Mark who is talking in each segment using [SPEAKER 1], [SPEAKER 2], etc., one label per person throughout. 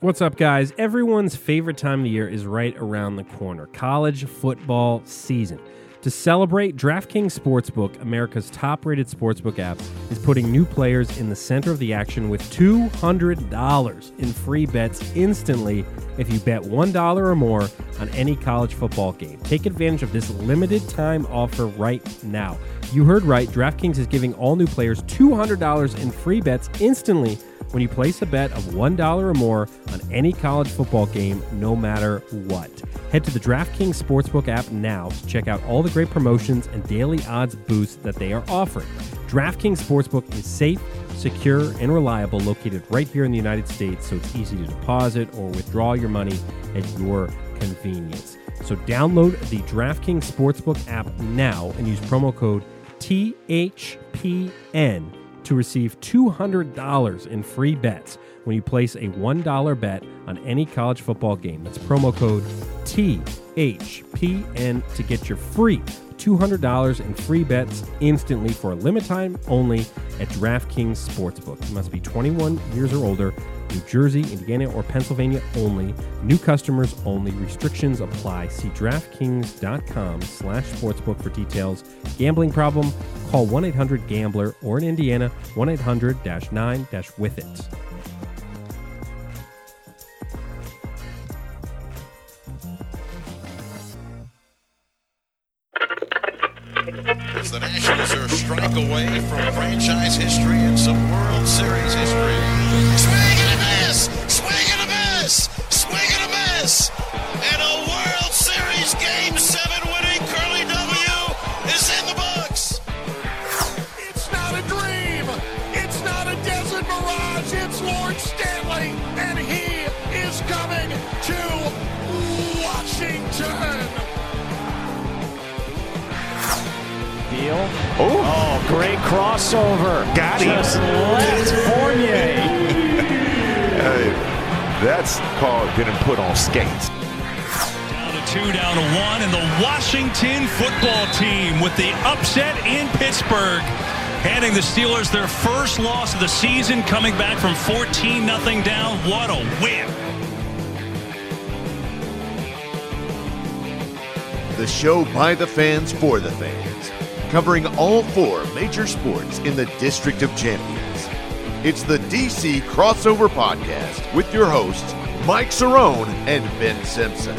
[SPEAKER 1] What's up, guys? Everyone's favorite time of year is right around the corner college football season. To celebrate, DraftKings Sportsbook, America's top rated sportsbook app, is putting new players in the center of the action with $200 in free bets instantly if you bet $1 or more on any college football game. Take advantage of this limited time offer right now. You heard right, DraftKings is giving all new players $200 in free bets instantly when you place a bet of $1 or more on any college football game, no matter what. Head to the DraftKings Sportsbook app now to check out all the great promotions and daily odds boosts that they are offering. DraftKings Sportsbook is safe, secure, and reliable, located right here in the United States, so it's easy to deposit or withdraw your money at your convenience. So download the DraftKings Sportsbook app now and use promo code THPN to receive $200 in free bets when you place a $1 bet on any college football game. That's promo code THPN to get your free $200 in free bets instantly for a limited time only at DraftKings Sportsbook. You must be 21 years or older, New Jersey, Indiana, or Pennsylvania only. New customers only. Restrictions apply. See DraftKings.com slash sportsbook for details. Gambling problem? Call 1-800-GAMBLER or in Indiana, 1-800-9-WITH-IT.
[SPEAKER 2] As the Nationals are a strike away from franchise history and some World Series history. Swing and a miss!
[SPEAKER 3] Great crossover.
[SPEAKER 4] Got him.
[SPEAKER 3] Just left Fournier.
[SPEAKER 4] Hey, that's called getting put on skates.
[SPEAKER 5] Down to two, down to one, and the Washington football team with the upset in Pittsburgh. Handing the Steelers their first loss of the season, coming back from 14 0 down. What a win!
[SPEAKER 6] The show by the fans for the fans, covering all four major sports in the District of Champions. It's the DC Crossover Podcast with your hosts, Mike Cerrone and Ben Simpson.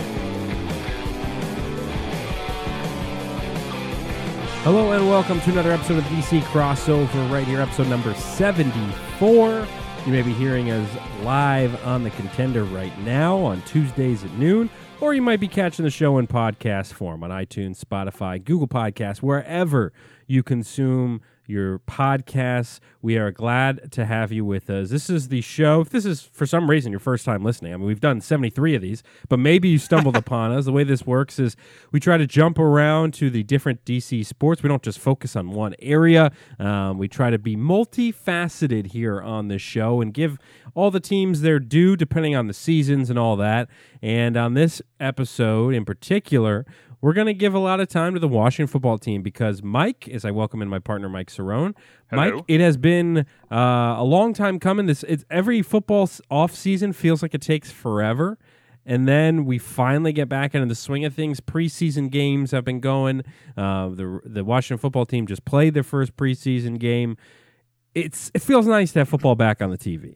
[SPEAKER 1] Hello and welcome to another episode of DC Crossover right here, episode number 74. You may be hearing us live on the contender right now on Tuesdays at noon, or you might be catching the show in podcast form on iTunes, Spotify, Google Podcasts, wherever you consume your podcasts. We are glad to have you with us. This is the show. If this is for some reason your first time listening, I mean, we've done 73 of these, but maybe you stumbled upon us. The way this works is we try to jump around to the different DC sports. We don't just focus on one area. Um, we try to be multifaceted here on this show and give all the teams their due depending on the seasons and all that. And on this episode in particular, we're going to give a lot of time to the Washington football team because Mike, as I welcome in my partner Mike Cerrone, Mike, it has been uh, a long time coming. This it's every football off season feels like it takes forever, and then we finally get back into the swing of things. Preseason games have been going. Uh, the the Washington football team just played their first preseason game. It's it feels nice to have football back on the TV.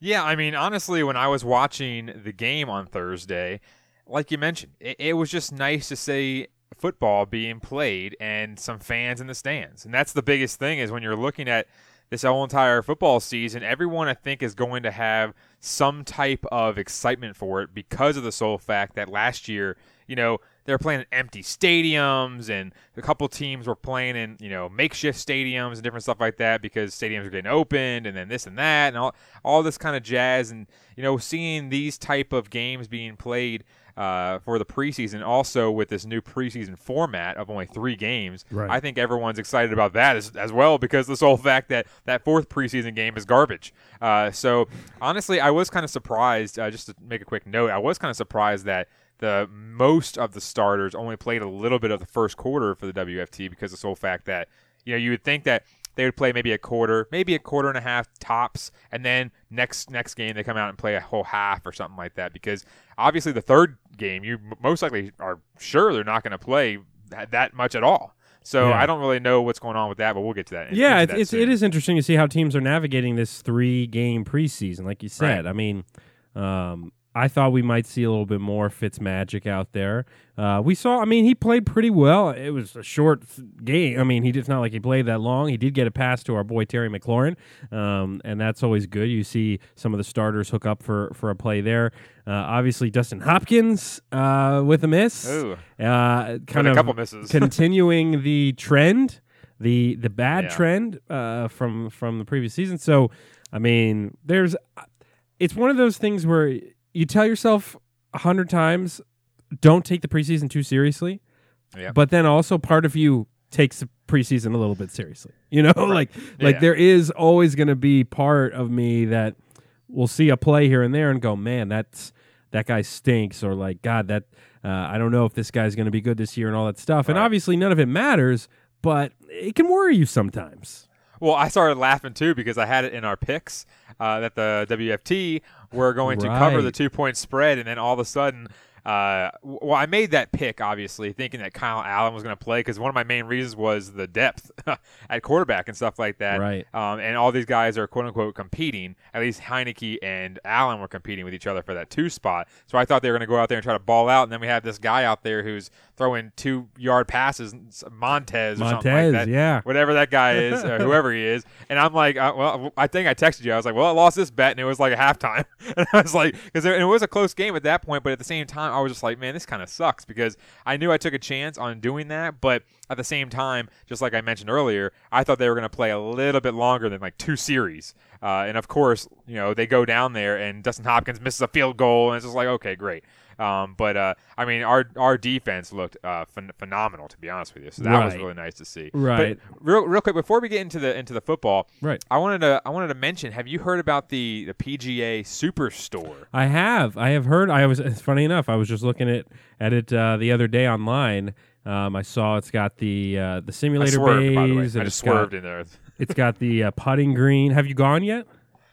[SPEAKER 7] Yeah, I mean, honestly, when I was watching the game on Thursday, like you mentioned, it, it was just nice to see football being played and some fans in the stands. And that's the biggest thing is when you're looking at this whole entire football season, everyone I think is going to have some type of excitement for it because of the sole fact that last year, you know, they were playing in empty stadiums, and a couple teams were playing in you know makeshift stadiums and different stuff like that because stadiums are getting opened, and then this and that, and all all this kind of jazz, and you know seeing these type of games being played. Uh, for the preseason, also with this new preseason format of only three games,
[SPEAKER 1] Right.
[SPEAKER 7] I think everyone's excited about that as, as well because the sole fact that that fourth preseason game is garbage. Uh, so honestly, I was kind of surprised. Uh, just to make a quick note, I was kind of surprised that the most of the starters only played a little bit of the first quarter for the WFT because of the sole fact that you know you would think that they would play maybe a quarter, maybe a quarter and a half tops, and then next next game they come out and play a whole half or something like that. Because obviously the third game you m- most likely are sure they're not going to play that, that much at all. So
[SPEAKER 1] Yeah.
[SPEAKER 7] I don't really know what's going on with that, but we'll get to that.
[SPEAKER 1] Yeah,
[SPEAKER 7] that
[SPEAKER 1] it's
[SPEAKER 7] soon.
[SPEAKER 1] it is interesting to see how teams are navigating this three game preseason. Like you said, I mean, um, I thought we might see a little bit more Fitz magic out there. Uh, we saw. I mean, he played pretty well. It was a short game. I mean, he did it's not like he played that long. He did get a pass to our boy Terry McLaurin, um, and that's always good. You see some of the starters hook up for for a play there. Uh, obviously, Dustin Hopkins uh, with a miss. Uh, kind
[SPEAKER 7] a
[SPEAKER 1] of
[SPEAKER 7] couple misses.
[SPEAKER 1] continuing the trend, the the bad
[SPEAKER 7] Yeah.
[SPEAKER 1] trend uh, from from the previous season. So, I mean, there's it's one of those things where you tell yourself a hundred times, don't take the preseason too seriously,
[SPEAKER 7] Yeah.
[SPEAKER 1] but then also part of you takes the preseason a little bit seriously. You know, like like
[SPEAKER 7] Yeah.
[SPEAKER 1] there is always going to be part of me that will see a play here and there and go, man, that's that guy stinks, or like, God, that uh, I don't know if this guy's going to be good this year and all that stuff. And obviously, none of it matters, but it can worry you sometimes.
[SPEAKER 7] Well, I started laughing too because I had it in our picks uh, that the WFT were going to cover the two point spread, and then all of a sudden, uh, well, I made that pick obviously thinking that Kyle Allen was going to play because one of my main reasons was the depth at quarterback and stuff like that.
[SPEAKER 1] Right.
[SPEAKER 7] Um, and all these guys are quote unquote competing. At least Heinicke and Allen were competing with each other for that two spot. So I thought they were going to go out there and try to ball out, and then we have this guy out there who's throwing two yard passes, Montez or something like
[SPEAKER 1] Montez,
[SPEAKER 7] that
[SPEAKER 1] yeah.
[SPEAKER 7] whatever that guy is, or whoever he is. And I'm like, uh, well, I think I texted you. I was like, well, I lost this bet, and it was like a halftime. and I was like, because it, it was a close game at that point, but at the same time, I was just like, man, this kind of sucks because I knew I took a chance on doing that, but at the same time, just like I mentioned earlier, I thought they were going to play a little bit longer than like two series. Uh, and of course, you know, they go down there, and Dustin Hopkins misses a field goal, and it's just like, okay, great. Um, but uh, I mean, our our defense looked uh, phen- phenomenal, to be honest with you. So that was really nice to see.
[SPEAKER 1] Right.
[SPEAKER 7] But real real quick before we get into the into the football,
[SPEAKER 1] Right.
[SPEAKER 7] I wanted to I wanted to mention. Have you heard about the the PGA Superstore?
[SPEAKER 1] I have. I have heard. I was. It's funny enough. I was just looking at at it uh, the other day online. Um, I saw it's got the uh, the simulator
[SPEAKER 7] swerved, by the way.
[SPEAKER 1] bays.
[SPEAKER 7] I
[SPEAKER 1] and
[SPEAKER 7] just
[SPEAKER 1] it's got-
[SPEAKER 7] swerved in there.
[SPEAKER 1] It's got the uh, putting green. Have you gone yet?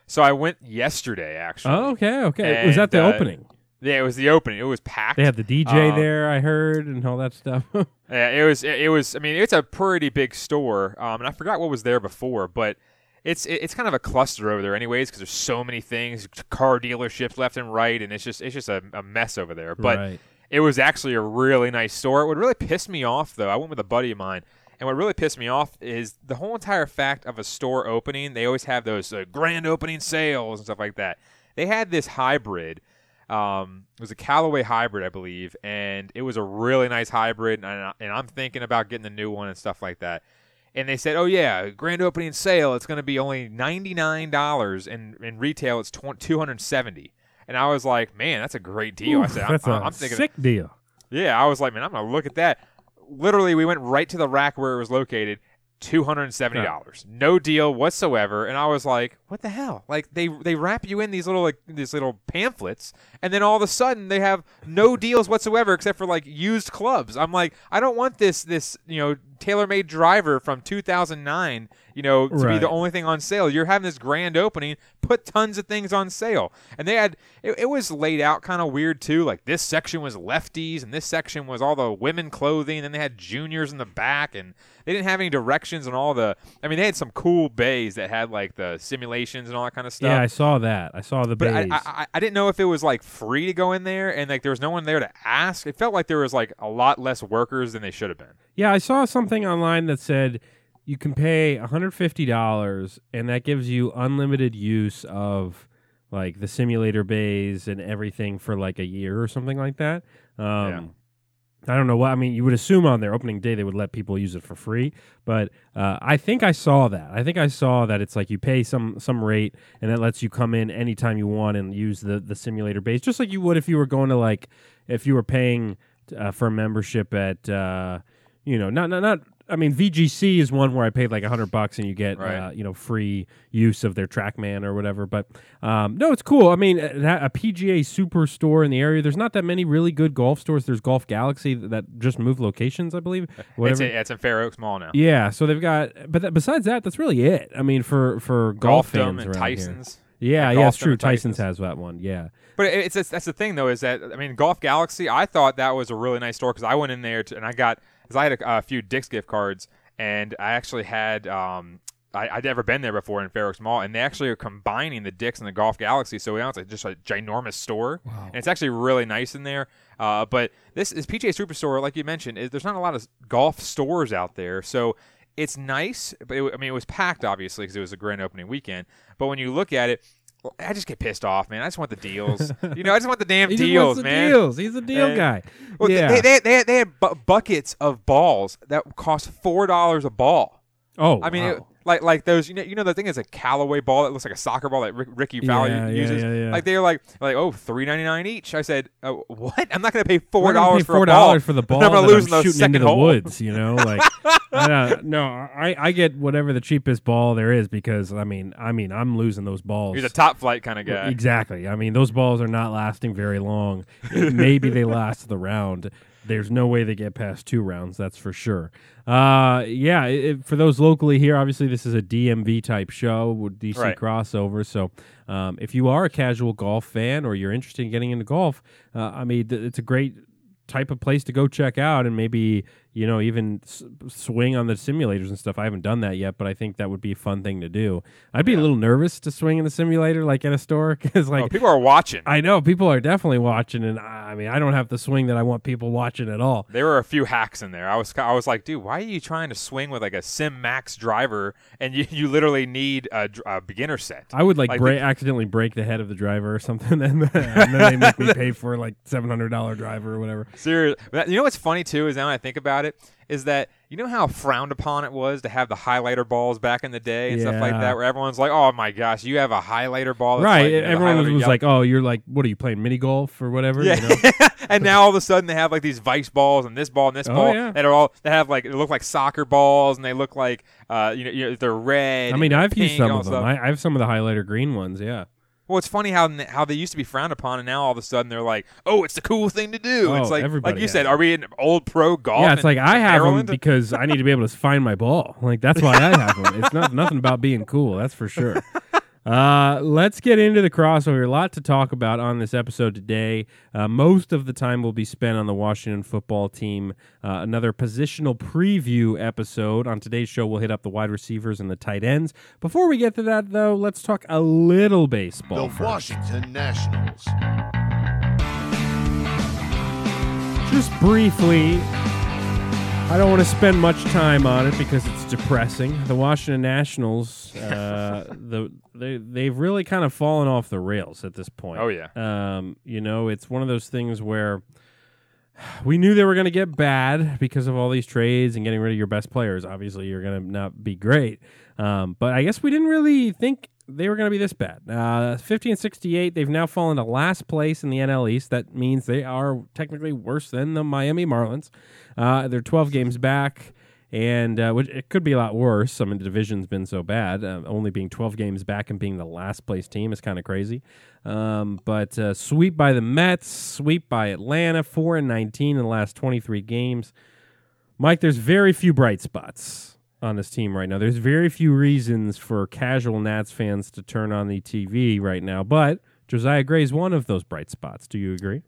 [SPEAKER 7] So I went yesterday, actually.
[SPEAKER 1] Oh, okay, okay. was that the
[SPEAKER 7] uh,
[SPEAKER 1] opening?
[SPEAKER 7] Yeah, it was the opening. It was packed.
[SPEAKER 1] They had the DJ
[SPEAKER 7] Um,
[SPEAKER 1] there. I heard and all that stuff.
[SPEAKER 7] Yeah, it was. It was. I mean, it's a pretty big store, um, and I forgot what was there before, but it's it- it's kind of a cluster over there, anyways, because there's so many things, car dealerships left and right, and it's just it's just a, a mess over there. But
[SPEAKER 1] Right.
[SPEAKER 7] it was actually a really nice store. It would really piss me off, though, I went with a buddy of mine, and what really pissed me off is the whole entire fact of a store opening. They always have those uh, grand opening sales and stuff like that. They had this hybrid. Um, it was a Callaway hybrid, I believe, and it was a really nice hybrid. And, I, and I'm thinking about getting the new one and stuff like that. And they said, "Oh yeah, grand opening sale. It's going to be only ninety nine dollars, and in retail, it's two hundred seventy. And I was like, "Man, that's a great deal." I said, I'm,
[SPEAKER 1] that's a
[SPEAKER 7] I'm thinking,
[SPEAKER 1] sick deal.
[SPEAKER 7] yeah, I was like, man, I'm gonna look at that. Literally, we went right to the rack where it was located. Two hundred and seventy dollars, no deal whatsoever, and I was like, "What the hell?" Like they they wrap you in these little like these little pamphlets, and then all of a sudden they have no deals whatsoever except for like used clubs. I'm like, I don't want this this you know tailor made driver from 2009, you know, to be the only thing on sale. You're having this grand opening, put tons of things on sale. And they had it, it was laid out kind of weird too. Like this section was lefties and this section was all the women clothing, and they had juniors in the back and they didn't have any directions on all the I mean, they had some cool bays that had like the simulations and all that kind of stuff.
[SPEAKER 1] Yeah, I saw that. I saw the
[SPEAKER 7] But
[SPEAKER 1] bays.
[SPEAKER 7] I, I- I didn't know if it was like free to go in there and like there was no one there to ask. It felt like there was like a lot less workers than they should have been.
[SPEAKER 1] Yeah, I saw something online that said you can pay $150 and that gives you unlimited use of like the simulator bays and everything for like a year or something like that. Um I don't know what I mean. You would assume on their opening day they would let people use it for free, but uh, I think I saw that. I think I saw that it's like you pay some some rate and it lets you come in anytime you want and use the the simulator base, just like you would if you were going to like if you were paying uh, for a membership at uh, you know not not not. I mean, VGC is one where I paid like a hundred bucks and you get
[SPEAKER 7] Right.
[SPEAKER 1] uh, you know free use of their TrackMan or whatever. But um, no, it's cool. I mean, a, a PGA superstore in the area. There's not that many really good golf stores. There's Golf Galaxy that just moved locations, I believe.
[SPEAKER 7] It's, yeah, it's in Fair Oaks Mall now.
[SPEAKER 1] Yeah, so they've got, but besides that, that's really it. I mean, for for golf,
[SPEAKER 7] Golfdom
[SPEAKER 1] fans
[SPEAKER 7] and
[SPEAKER 1] around here.
[SPEAKER 7] Tyson's.
[SPEAKER 1] Yeah,
[SPEAKER 7] Yeah,
[SPEAKER 1] it's true. Tyson's
[SPEAKER 7] Tyson's.
[SPEAKER 1] has that one. Yeah,
[SPEAKER 7] But it's, it's that's the thing though is that I mean Golf Galaxy I thought that was a really nice store because I went in there to, and I got because I had a, a few Dick's gift cards and I actually had um I, I'd never been there before in Fair Oaks Mall and they actually are combining the Dick's and the Golf Galaxy so now it's like just a ginormous store wow. and it's actually really nice in there. Uh, but this is PGA Superstore like you mentioned is, there's not a lot of golf stores out there so. It's nice, but it, I mean, it was packed obviously because it was a grand opening weekend. But when you look at it, I just get pissed off, man. I just want the deals. you know, I just want the damn deals,
[SPEAKER 1] wants the
[SPEAKER 7] man.
[SPEAKER 1] deals. He's a deal
[SPEAKER 7] And-
[SPEAKER 1] guy.
[SPEAKER 7] Well,
[SPEAKER 1] yeah.
[SPEAKER 7] they, they, they, they had bu- buckets of balls that cost four dollars a ball.
[SPEAKER 1] oh,
[SPEAKER 7] I mean,
[SPEAKER 1] wow.
[SPEAKER 7] Like like those. You know, you know the thing is a Callaway ball that looks like a soccer ball that Rick, Rickie Fowler
[SPEAKER 1] Yeah,
[SPEAKER 7] uses.
[SPEAKER 1] yeah, yeah.
[SPEAKER 7] Like they're like like oh three ninety nine each. I said oh, what? I'm not going to pay four dollars for
[SPEAKER 1] four dollars for the ball
[SPEAKER 7] I'm gonna lose
[SPEAKER 1] I'm
[SPEAKER 7] in the
[SPEAKER 1] shooting
[SPEAKER 7] second
[SPEAKER 1] into the
[SPEAKER 7] hole.
[SPEAKER 1] woods. You know, like I no, I, I get whatever the cheapest ball there is because I mean, I mean, I'm losing those balls.
[SPEAKER 7] He's a top flight kind of guy.
[SPEAKER 1] Exactly. I mean, those balls are not lasting very long. Maybe they last the round. There's no way they get past two rounds. That's for sure. Uh, yeah. It, for those locally here, obviously this is a DMV type show with DC
[SPEAKER 7] Right.
[SPEAKER 1] crossover. So, um, if you are a casual golf fan or you're interested in getting into golf, uh, I mean, th- it's a great type of place to go check out and maybe you know even s- swing on the simulators and stuff i haven't done that yet but i think that would be a fun thing to do i'd be a little nervous to swing in the simulator like at a store because like
[SPEAKER 7] oh, people are watching.
[SPEAKER 1] I know people are definitely watching, and I I mean, I don't have the swing that I want people watching at all.
[SPEAKER 7] There were a few hacks in there. I was I was like, dude, why are you trying to swing with like a Sim Max driver and you, you literally need a, a beginner set?
[SPEAKER 1] I would like,
[SPEAKER 7] Like,
[SPEAKER 1] break,
[SPEAKER 7] the-
[SPEAKER 1] accidentally break the head of the driver or something, and then, and then they make me pay for like seven hundred dollar driver or whatever.
[SPEAKER 7] Serious. You know what's funny too is now I think about it is that you know how frowned upon it was to have the highlighter balls back in the day and stuff like
[SPEAKER 1] Yeah.
[SPEAKER 7] that, where everyone's like, "Oh my gosh, you have a highlighter ball." That's
[SPEAKER 1] right?
[SPEAKER 7] like, you know, the
[SPEAKER 1] Everyone was,
[SPEAKER 7] highlighter yellow."
[SPEAKER 1] like, "Oh, you're like, what are you playing mini golf or whatever?"
[SPEAKER 7] Yeah,
[SPEAKER 1] You know?
[SPEAKER 7] and now all of a sudden they have like these vice balls and this ball and this
[SPEAKER 1] Oh,
[SPEAKER 7] ball
[SPEAKER 1] yeah.
[SPEAKER 7] that are all they have like they look like soccer balls and they look like uh you know, you know they're red.
[SPEAKER 1] I mean,
[SPEAKER 7] and
[SPEAKER 1] I've used
[SPEAKER 7] pink
[SPEAKER 1] some
[SPEAKER 7] and all
[SPEAKER 1] of them.
[SPEAKER 7] stuff.
[SPEAKER 1] I, I have some of the highlighter green ones. Yeah.
[SPEAKER 7] Well, it's funny how how they used to be frowned upon, and now all of a sudden they're like, "Oh, it's the cool thing to do."
[SPEAKER 1] Oh,
[SPEAKER 7] it's like,
[SPEAKER 1] everybody
[SPEAKER 7] like you
[SPEAKER 1] has
[SPEAKER 7] said,
[SPEAKER 1] it.
[SPEAKER 7] are we in old pro golf?
[SPEAKER 1] yeah, it's like I have them because I need to be able to find my ball. Like that's why I have them. It's not nothing about being cool. That's for sure. Uh, let's get into the crossover. A lot to talk about on this episode today. Uh, most of the time will be spent on the Washington football team. Uh, another positional preview episode. On today's show, we'll hit up the wide receivers and the tight ends. Before we get to that, though, let's talk a little baseball.
[SPEAKER 6] The
[SPEAKER 1] first.
[SPEAKER 6] Washington Nationals.
[SPEAKER 1] Just briefly, I don't want to spend much time on it because it's depressing. The Washington Nationals, uh, the they they've really kind of fallen off the rails at this point.
[SPEAKER 7] Oh, yeah.
[SPEAKER 1] Um, you know, it's one of those things where we knew they were going to get bad because of all these trades and getting rid of your best players. Obviously, you're going to not be great. Um, but I guess we didn't really think they were going to be this bad. Uh, 50 and 68, they've now fallen to last place in the NL East. That means they are technically worse than the Miami Marlins. Uh, they're 12 games back. And uh, which it could be a lot worse. I mean, the division's been so bad. Uh, only being 12 games back and being the last place team is kind of crazy. Um, but uh, sweep by the Mets, sweep by Atlanta, 4 and 19 in the last 23 games. Mike, there's very few bright spots on this team right now. There's very few reasons for casual Nats fans to turn on the TV right now, but Josiah Gray is one of those bright spots. Do you agree?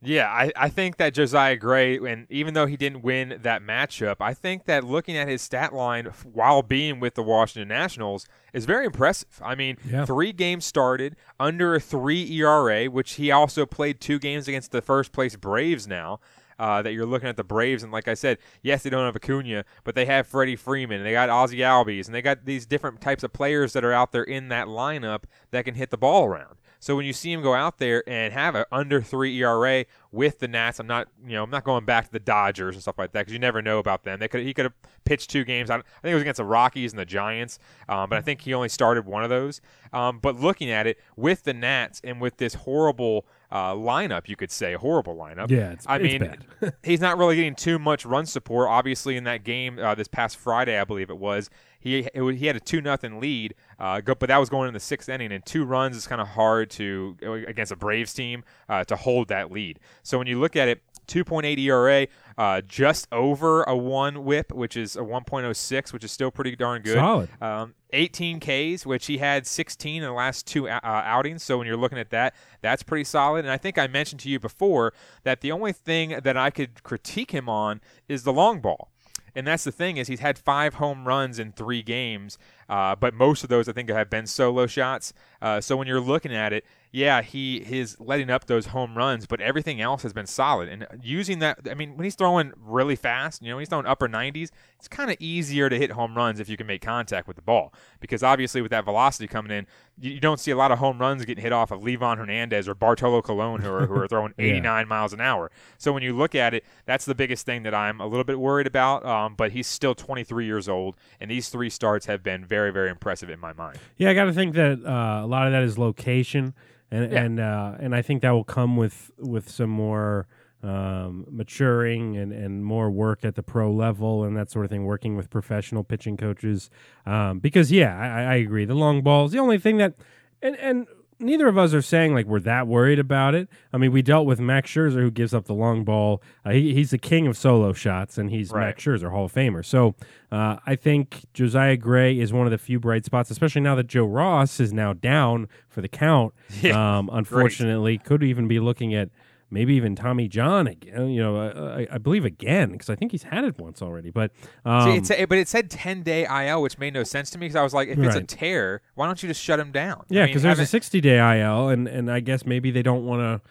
[SPEAKER 7] Yeah, I, I think that Josiah Gray, and even though he didn't win that matchup, I think that looking at his stat line while being with the Washington Nationals is very impressive. I mean,
[SPEAKER 1] Yeah.
[SPEAKER 7] three games started under a three ERA, which he also played two games against the first place Braves now. Uh, that you're looking at the Braves, and like I said, yes, they don't have Acuna, but they have Freddie Freeman, they got Ozzy Albies, and they got these different types of players that are out there in that lineup that can hit the ball around. So when you see him go out there and have an under three ERA with the Nats, I'm not, you know, I'm not going back to the Dodgers and stuff like that because you never know about them. They could he could have pitched two games. I, I think it was against the Rockies and the Giants, um, but I think he only started one of those. Um, but looking at it with the Nats and with this horrible uh, lineup, you could say horrible lineup.
[SPEAKER 1] Yeah, it's-
[SPEAKER 7] I
[SPEAKER 1] it's
[SPEAKER 7] mean,
[SPEAKER 1] bad.
[SPEAKER 7] he's not really getting too much run support. Obviously, in that game uh, this past Friday, I believe it was, he it, he had a two nothing lead, uh, go, but that was going in the sixth inning, and two runs is kind of hard to against a Braves team uh, to hold that lead. So when you look at it, 2.8 ERA, uh, just over a one WHIP, which is a 1.06, which is still pretty darn good.
[SPEAKER 1] Solid.
[SPEAKER 7] Um, 18 Ks, which he had 16 in the last two uh, outings. So when you're looking at that, that's pretty solid. And I think I mentioned to you before that the only thing that I could critique him on is the long ball. And that's the thing is he's had five home runs in three games, uh, but most of those I think have been solo shots. Uh, so when you're looking at it, yeah, he is letting up those home runs, but everything else has been solid. And using that, I mean, when he's throwing really fast, you know, when he's throwing upper 90s, it's kind of easier to hit home runs if you can make contact with the ball. Because obviously, with that velocity coming in, you, you don't see a lot of home runs getting hit off of Livan Hernandez or Bartolo Colon, who are, who are throwing
[SPEAKER 1] Yeah.
[SPEAKER 7] 89 miles an hour. So when you look at it, that's the biggest thing that I'm a little bit worried about. Um, but he's still 23 years old, and these three starts have been very, very impressive in my mind.
[SPEAKER 1] Yeah, I got to think that uh, a lot of that is location, and
[SPEAKER 7] Yeah.
[SPEAKER 1] and uh, and I think that will come with with some more um, maturing and, and more work at the pro level and that sort of thing, working with professional pitching coaches. Um, because yeah, I, I agree. The long ball is the only thing that, and and neither of us are saying like we're that worried about it. I mean, we dealt with Max Scherzer who gives up the long ball. Uh, he, he's the king of solo shots, and he's
[SPEAKER 7] Right.
[SPEAKER 1] Max Scherzer, Hall of Famer. So uh, I think Josiah Gray is one of the few bright spots, especially now that Joe Ross is now down for the count.
[SPEAKER 7] Yeah,
[SPEAKER 1] um, unfortunately, could even be looking at maybe even Tommy John again. You know, uh, I, I believe again because I think he's had it once already. But um,
[SPEAKER 7] See, it sa- but it said 10 day IL, which made no sense to me because I was like, if it's a
[SPEAKER 1] Right.
[SPEAKER 7] tear, why don't you just shut him down? I
[SPEAKER 1] Yeah,
[SPEAKER 7] mean,
[SPEAKER 1] because there's a
[SPEAKER 7] haven't-
[SPEAKER 1] 60 day IL, and and I guess maybe they don't want to.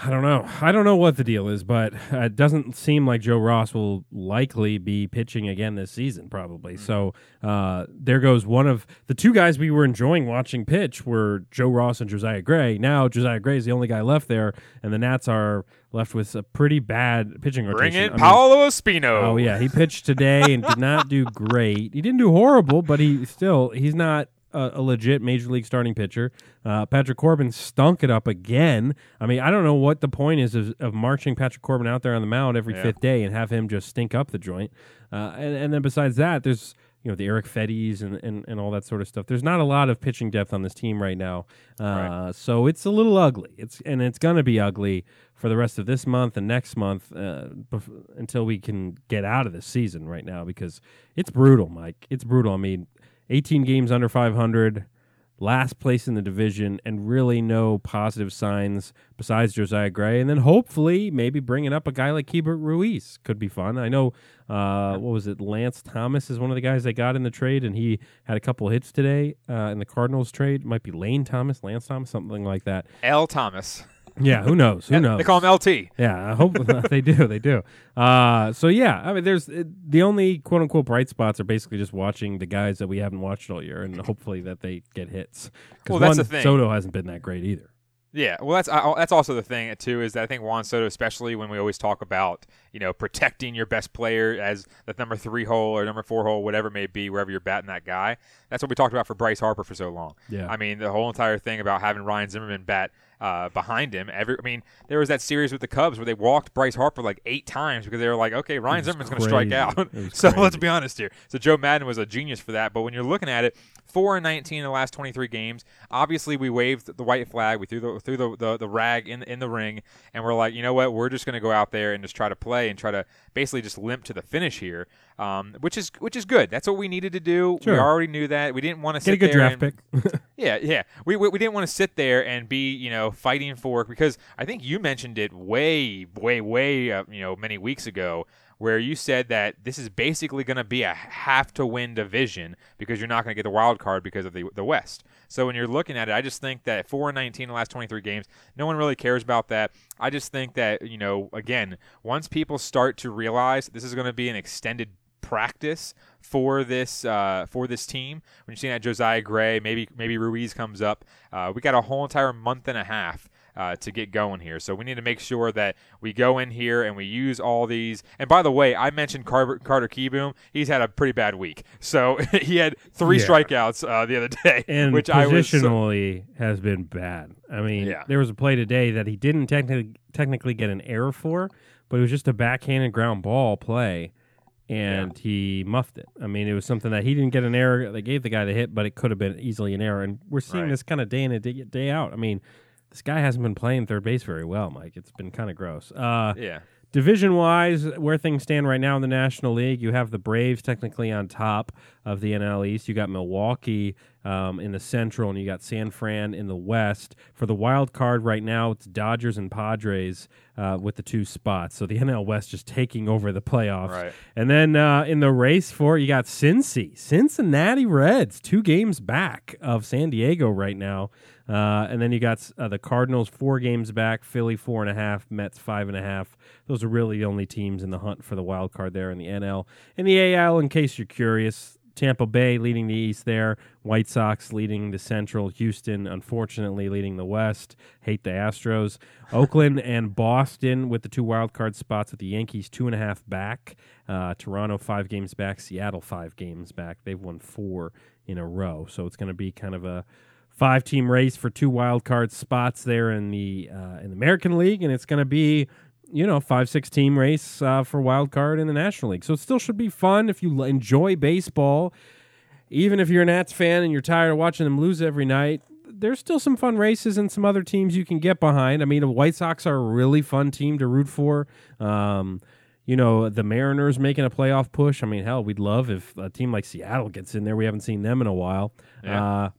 [SPEAKER 1] I don't know. I don't know what the deal is, but uh, it doesn't seem like Joe Ross will likely be pitching again this season, probably.
[SPEAKER 7] Mm-hmm.
[SPEAKER 1] So uh, there goes one of the two guys we were enjoying watching pitch were Joe Ross and Josiah Gray. Now Josiah Gray is the only guy left there, and the Nats are left with a pretty bad pitching
[SPEAKER 7] Bring
[SPEAKER 1] rotation.
[SPEAKER 7] in
[SPEAKER 1] I mean,
[SPEAKER 7] Paolo Espino.
[SPEAKER 1] Oh yeah, he pitched today and did not do great. He didn't do horrible, but he still he's not a, a legit major league starting pitcher. Uh, Patrick Corbin stunk it up again. I mean, I don't know what the point is of, of marching Patrick Corbin out there on the mound every
[SPEAKER 7] Yeah.
[SPEAKER 1] fifth day and have him just stink up the joint. Uh, and, and then besides that, there's you know the Erick Feddes and, and, and all that sort of stuff. There's not a lot of pitching depth on this team right now, uh,
[SPEAKER 7] Right.
[SPEAKER 1] so it's a little ugly. It's and it's gonna be ugly for the rest of this month and next month uh, bef- until we can get out of this season right now because it's brutal, Mike. It's brutal. I mean, 18 games under 500, last place in the division, and really no positive signs besides Josiah Gray. And then hopefully maybe bringing up a guy like Keibert Ruiz could be fun. I know, uh, what was it? Lance Thomas is one of the guys they got in the trade, and he had a couple hits today uh, in the Cardinals trade. Might be Lane Thomas, Lance Thomas, something like that.
[SPEAKER 7] L. Thomas.
[SPEAKER 1] Yeah, who knows? Who knows?
[SPEAKER 7] They call him LT.
[SPEAKER 1] Yeah, I hope they do. They do. Uh, so yeah, I mean, there's uh, the only quote unquote bright spots are basically just watching the guys that we haven't watched all year, and hopefully that they get hits.
[SPEAKER 7] Well, that's
[SPEAKER 1] one,
[SPEAKER 7] the thing.
[SPEAKER 1] Soto hasn't been that great either.
[SPEAKER 7] Yeah, well, that's uh, that's also the thing too is that I think Juan Soto, especially when we always talk about you know protecting your best player as the number three hole or number four hole, whatever it may be, wherever you're batting that guy. That's what we talked about for Bryce Harper for so long.
[SPEAKER 1] Yeah.
[SPEAKER 7] I mean the whole entire thing about having Ryan Zimmerman bat uh, behind him. Every, I mean, there was that series with the Cubs where they walked Bryce Harper like eight times because they were like, okay, Ryan Zimmerman's going to strike out. So let's be honest here. So Joe Maddon was a genius for that. But when you're looking at it, four and 19 in the last 23 games. Obviously, we waved the white flag. We threw the threw the, the, the rag in in the ring, and we're like, you know what? We're just going to go out there and just try to play and try to basically just limp to the finish here, um, which is which is good. That's what we needed to do. We already knew that. We didn't want to
[SPEAKER 1] Get a good draft
[SPEAKER 7] and-
[SPEAKER 1] pick.
[SPEAKER 7] yeah, yeah. We, we, we didn't want to sit there and be, you know, fighting for because I think you mentioned it way, way, way, uh, you know, many weeks ago, where you said that this is basically going to be a have to win division because you're not going to get the wild card because of the the West. So when you're looking at it, I just think that four and 19 in the last 23 games, no one really cares about that. I just think that you know, again, once people start to realize this is going to be an extended practice for this uh, for this team. When you're seeing that Josiah Gray, maybe maybe Ruiz comes up, uh, we got a whole entire month and a half uh, to get going here. So we need to make sure that we go in here and we use all these. And by the way, I mentioned Carter, Carter Kieboom. He's had a pretty bad week. So he had three
[SPEAKER 1] Yeah.
[SPEAKER 7] strikeouts uh, the other day,
[SPEAKER 1] and
[SPEAKER 7] which I was. so-
[SPEAKER 1] positionally has been bad. I mean,
[SPEAKER 7] Yeah.
[SPEAKER 1] there was a play today that he didn't technically technically get an error for, but it was just a backhanded ground ball play, and he muffed it. I mean, it was something that he didn't get an error. They gave the guy the hit, but it could have been easily an error. And we're seeing
[SPEAKER 7] Right.
[SPEAKER 1] this kind of day in and day, day out. I mean, this guy hasn't been playing third base very well, Mike. It's been kind of gross. Uh,
[SPEAKER 7] yeah.
[SPEAKER 1] Division wise, where things stand right now in the National League, you have the Braves technically on top of the NL East. You got Milwaukee um, in the Central, and you got San Fran in the West. For the wild card right now, it's Dodgers and Padres uh, with the two spots. So the NL West just taking over the playoffs.
[SPEAKER 7] Right.
[SPEAKER 1] And then uh, in the race for it, you got Cincy, Cincinnati Reds, two games back of San Diego right now. Uh, and then you got uh, the Cardinals four games back, Philly four and a half, Mets five and a half. Those are really the only teams in the hunt for the wild card there in the NL. In the AL, in case you're curious, Tampa Bay leading the East there, White Sox leading the Central, Houston unfortunately leading the West. Hate the Astros. Oakland and Boston with the two wild card spots with the Yankees two and a half back. Uh, Toronto five games back. Seattle five games back. They've won four in a row, so it's going to be kind of a five team race for two wild card spots there in the uh, in the American League, and it's going to be you know five six team race uh, for wild card in the National League. So it still should be fun if you l- enjoy baseball. Even if you're an Nats fan and you're tired of watching them lose every night, there's still some fun races and some other teams you can get behind. I mean, the White Sox are a really fun team to root for. Um, you know, the Mariners making a playoff push. I mean, hell, we'd love if a team like Seattle gets in there. We haven't seen them in a while.
[SPEAKER 7] Yeah.
[SPEAKER 1] Uh,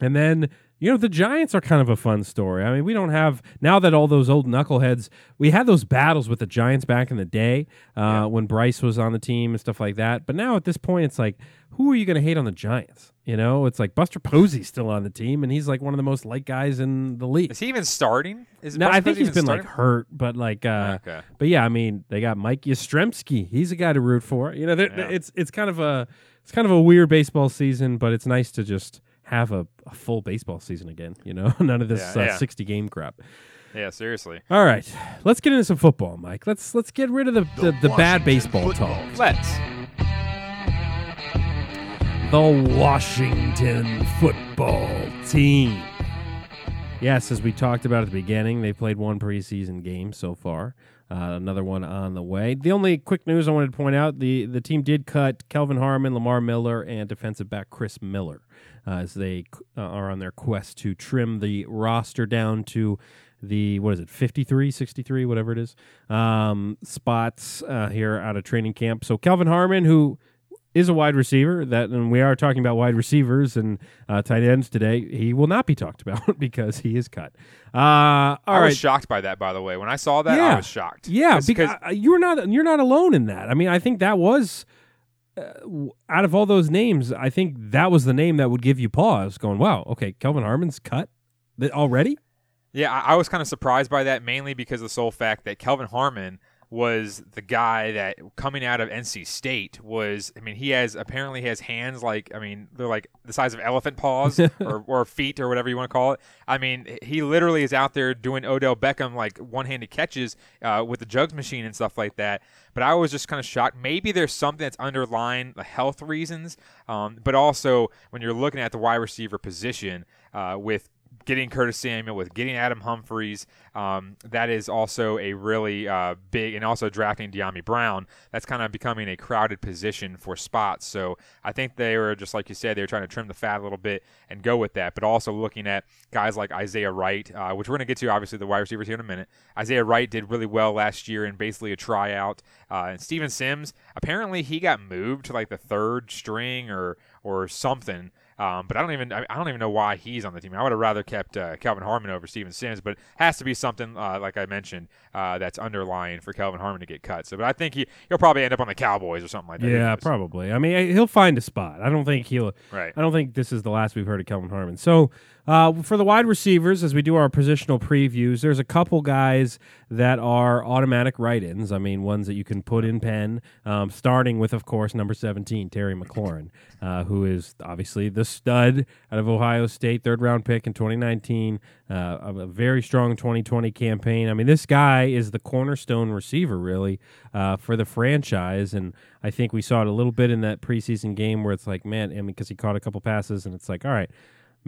[SPEAKER 1] and then, you know, the Giants are kind of a fun story. I mean, we don't have, now that all those old knuckleheads, we had those battles with the Giants back in the day uh, when Bryce was on the team and stuff like that. But now at this point, it's like, who are you going to hate on the Giants? You know, it's like Buster Posey's still on the team, and he's like one of the most liked guys in the league.
[SPEAKER 7] Is he even starting? Is
[SPEAKER 1] No,
[SPEAKER 7] Buster
[SPEAKER 1] I think
[SPEAKER 7] Posey
[SPEAKER 1] he's been like hurt, but like, uh,
[SPEAKER 7] Okay.
[SPEAKER 1] but yeah, I mean, they got Mike Yastrzemski. He's a guy to root for. You know,
[SPEAKER 7] Yeah.
[SPEAKER 1] it's it's kind of a it's kind of a weird baseball season, but it's nice to just have a, a full baseball season again. You know, none of this
[SPEAKER 7] Yeah,
[SPEAKER 1] uh,
[SPEAKER 7] yeah.
[SPEAKER 1] sixty game crap.
[SPEAKER 7] Yeah, seriously.
[SPEAKER 1] All right, let's get into some football, Mike. Let's let's get rid of the the, the bad baseball
[SPEAKER 6] football
[SPEAKER 1] talk.
[SPEAKER 7] Let's.
[SPEAKER 1] the Washington football team. Yes, as we talked about at the beginning, they played one preseason game so far. Uh, another one on the way. The only quick news I wanted to point out: the the team did cut Kelvin Harmon, Lamar Miller, and defensive back Chris Miller uh, as they uh, are on their quest to trim the roster down to the what is it 53 63 whatever it is um, spots uh, here out of training camp so kelvin harmon who is a wide receiver that and we are talking about wide receivers and uh, tight ends today he will not be talked about because he is cut uh, all
[SPEAKER 7] I
[SPEAKER 1] right
[SPEAKER 7] was shocked by that, by the way. When I saw that,
[SPEAKER 1] Yeah.
[SPEAKER 7] I was shocked.
[SPEAKER 1] yeah,
[SPEAKER 7] 'Cause-
[SPEAKER 1] because
[SPEAKER 7] 'cause-
[SPEAKER 1] uh, you're not you're not alone in that. I mean, I think that was uh, out of all those names, I think that was the name that would give you pause. Going, wow, okay, Kelvin Harmon's cut already.
[SPEAKER 7] Yeah, I, I was kind of surprised by that, mainly because of the sole fact that Kelvin Harmon was the guy that coming out of NC State was. I mean, he has apparently has hands like I mean they're like the size of elephant paws or, or feet or whatever you want to call it. I mean, he literally is out there doing Odell Beckham like one-handed catches uh, with the jugs machine and stuff like that. But I was just kind of shocked. Maybe there's something that's underlying the health reasons, um, but also when you're looking at the wide receiver position uh, with getting Curtis Samuel, with getting Adam Humphries. Um, that is also a really uh, big, and also drafting Dyami Brown. That's kind of becoming a crowded position for spots. So I think they were just like you said, they were trying to trim the fat a little bit and go with that. But also looking at guys like Isaiah Wright, uh, which we're going to get to obviously the wide receivers here in a minute. Isaiah Wright did really well last year in basically a tryout. Uh, and Steven Sims, apparently he got moved to like the third string or or something. Um, but I don't even I I don't even know why he's on the team. I would have rather kept uh, Calvin Harmon over Steven Sims, but it has to be something uh, like I mentioned uh, that's underlying for Calvin Harmon to get cut. So, but I think he he'll probably end up on the Cowboys or something like that.
[SPEAKER 1] Yeah, probably. I mean, he'll find a spot. I don't think he'll.
[SPEAKER 7] Right.
[SPEAKER 1] I don't think this is the last we've heard of Calvin Harmon. So Uh, for the wide receivers, as we do our positional previews, there's a couple guys that are automatic write-ins. I mean, ones that you can put in pen. Um, starting with, of course, number 17, Terry McLaurin, uh, who is obviously the stud out of Ohio State, third round pick in 2019. Uh, a very strong 2020 campaign. I mean, this guy is the cornerstone receiver, really, uh, for the franchise. And I think we saw it a little bit in that preseason game where it's like, man, I mean, because he caught a couple passes, and it's like, all right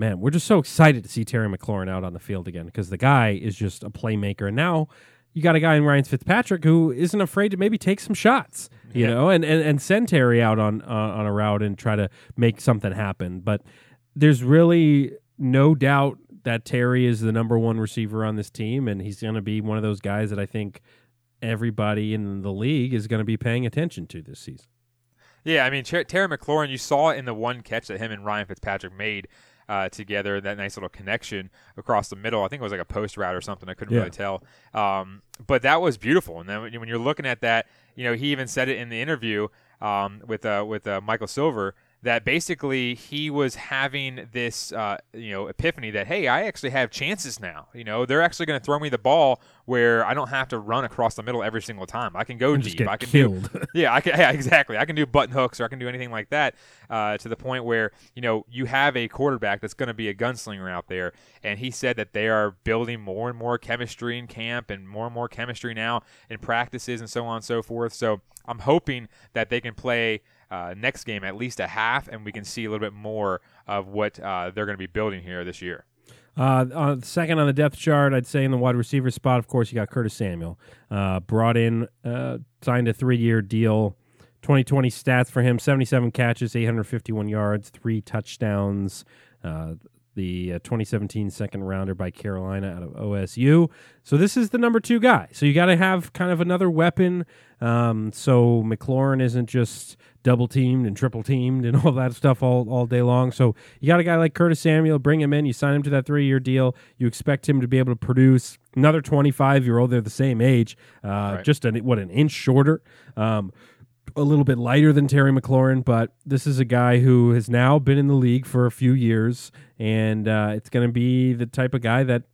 [SPEAKER 1] man, we're just so excited to see Terry McLaurin out on the field again because the guy is just a playmaker. And now you got a guy in Ryan Fitzpatrick who isn't afraid to maybe take some shots, you yeah. know, and, and, and send Terry out on, uh, on a route and try to make something happen. But there's really no doubt that Terry is the number one receiver on this team, and he's going to be one of those guys that I think everybody in the league is going to be paying attention to this season.
[SPEAKER 7] Yeah, I mean, Terry McLaurin, you saw in the one catch that him and Ryan Fitzpatrick made uh, together, that nice little connection across the middle. I think it was like a post route or something. I couldn't yeah. really tell. Um, but that was beautiful. And then when you're looking at that, you know, he even said it in the interview um, with uh, with uh, Michael Silver that basically he was having this uh, you know epiphany that hey I actually have chances now. You know they're actually going to throw me the ball where I don't have to run across the middle every single time. I can go
[SPEAKER 1] and
[SPEAKER 7] deep. I
[SPEAKER 1] can
[SPEAKER 7] killed. do yeah I can yeah exactly. I can do button hooks or I can do anything like that uh, to the point where you know you have a quarterback that's going to be a gunslinger out there. And he said that they are building more and more chemistry in camp and more and more chemistry now in practices and so on and so forth. So I'm hoping that they can play uh, next game at least a half, and we can see a little bit more of what uh, they're going to be building here this year.
[SPEAKER 1] Uh, on second on the depth chart, I'd say in the wide receiver spot, of course, you got Curtis Samuel. Uh, brought in, uh, signed a three year deal. 2020 stats for him 77 catches, 851 yards, three touchdowns. Uh, the uh, 2017 second rounder by Carolina out of OSU. So this is the number two guy. So you got to have kind of another weapon. Um, so McLaurin isn't just double teamed and triple teamed and all that stuff all, all day long. So you got a guy like Curtis Samuel, bring him in, you sign him to that three year deal. You expect him to be able to produce another 25 year old. They're the same age, uh, right. just an, what, an inch shorter. Um, a little bit lighter than Terry McLaurin, but this is a guy who has now been in the league for a few years, and uh, it's going to be the type of guy that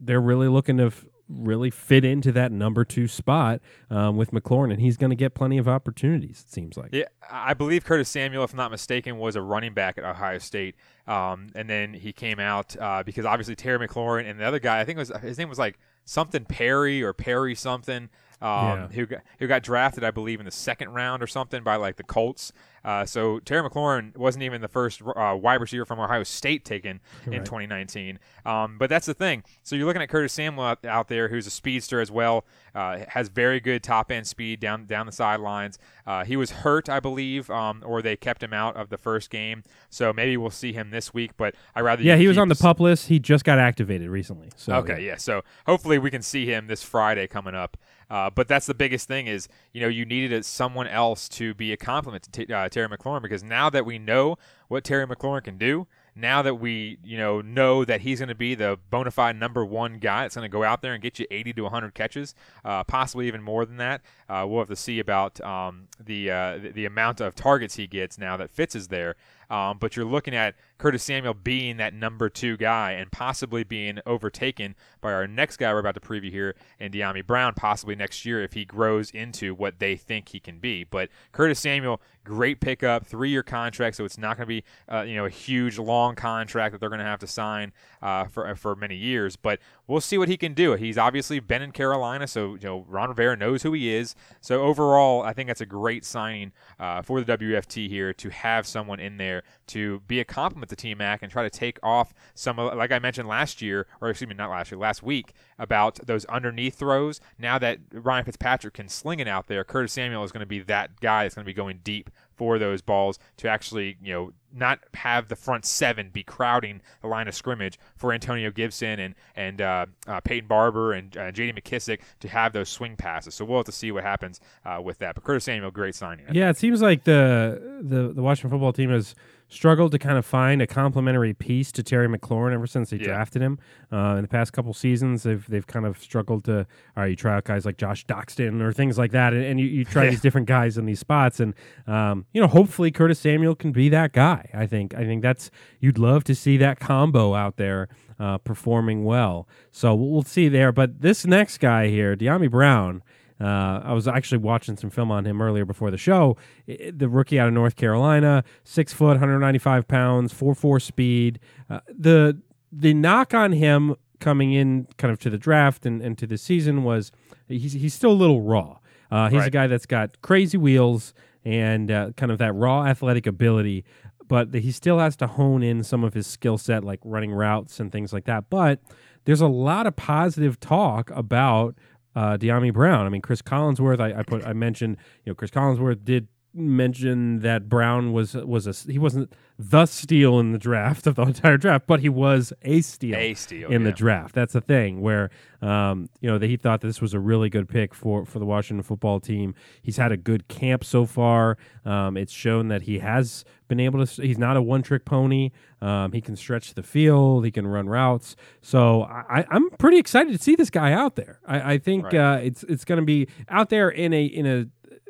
[SPEAKER 1] they're really looking to f- really fit into that number two spot um, with McLaurin, and he's going to get plenty of opportunities. It seems like.
[SPEAKER 7] Yeah, I believe Curtis Samuel, if I'm not mistaken, was a running back at Ohio State, um, and then he came out uh, because obviously Terry McLaurin and the other guy, I think was his name was like something Perry or Perry something um, yeah. who got who got drafted, I believe, in the second round or something by like the Colts. Uh, so Terry McLaurin wasn't even the first uh, wide receiver from Ohio State taken in 2019. Um, but that's the thing. So you're looking at Curtis Samuel out, out there, who's a speedster as well, uh, has very good top end speed down down the sidelines. Uh, he was hurt, I believe, um, or they kept him out of the first game. So maybe we'll see him this week. But I rather
[SPEAKER 1] yeah, he was on the pup list. He just got activated recently. So
[SPEAKER 7] okay, yeah. So hopefully we can see him this Friday coming up. Uh, but that's the biggest thing is you know you needed someone else to be a complement to t- uh, Terry McLaurin because now that we know what Terry McLaurin can do, now that we you know know that he's going to be the bona fide number one guy that's going to go out there and get you 80 to 100 catches, uh, possibly even more than that. Uh, we'll have to see about um, the, uh, the, the amount of targets he gets now that Fitz is there. Um, but you're looking at Curtis Samuel being that number two guy and possibly being overtaken by our next guy we're about to preview here, and Dyami Brown, possibly next year if he grows into what they think he can be. But Curtis Samuel, great pickup, three-year contract, so it's not going to be uh, you know a huge long contract that they're going to have to sign uh, for for many years. But we'll see what he can do. He's obviously been in Carolina, so you know Ron Rivera knows who he is. So overall, I think that's a great signing uh, for the WFT here to have someone in there to be a complement to T Mac and try to take off some, of, like I mentioned last year, or excuse me, not last year, last week, about those underneath throws. Now that Ryan Fitzpatrick can sling it out there, Curtis Samuel is going to be that guy that's going to be going deep for those balls to actually, you know, not have the front seven be crowding the line of scrimmage for Antonio Gibson and and uh, uh, Peyton Barber and uh, J.D. McKissic to have those swing passes. So we'll have to see what happens uh, with that. But Curtis Samuel, great signing.
[SPEAKER 1] Yeah, it seems like the the the Washington football team has struggled to kind of find a complementary piece to Terry McLaurin ever since they
[SPEAKER 7] Yeah.
[SPEAKER 1] drafted him. Uh, in the past couple seasons, they've they've kind of struggled to. All right, you try out guys like Josh Doctson or things like that, and, and you, you try
[SPEAKER 7] Yeah.
[SPEAKER 1] these different guys in these spots, and um, you know, hopefully Curtis Samuel can be that guy. I think I think that's you'd love to see that combo out there uh, performing well. So we'll, we'll see there. But this next guy here, Dyami Brown. Uh, I was actually watching some film on him earlier before the show. I- the rookie out of North Carolina, six foot, 195 pounds, four four speed. Uh, the the knock on him coming in kind of to the draft and, and to the season was he's he's still a little raw. Uh, he's a guy that's got crazy wheels and uh, kind of that raw athletic ability, but he still has to hone in some of his skill set, like running routes and things like that. But there's a lot of positive talk about uh, Dyami Brown. I mean, Chris Collinsworth. I, I put I mentioned you know Chris Collinsworth did mention that Brown was was a he wasn't the steal in the draft of the entire draft, but he was a steal,
[SPEAKER 7] A steal,
[SPEAKER 1] in the draft. That's the thing where um, you know that he thought that this was a really good pick for for the Washington football team. He's had a good camp so far. Um, it's shown that he has been able to. He's not a one trick pony. Um, he can stretch the field. He can run routes. So I, I'm pretty excited to see this guy out there. I, I think
[SPEAKER 7] Right.
[SPEAKER 1] uh, it's it's going to be out there in a in a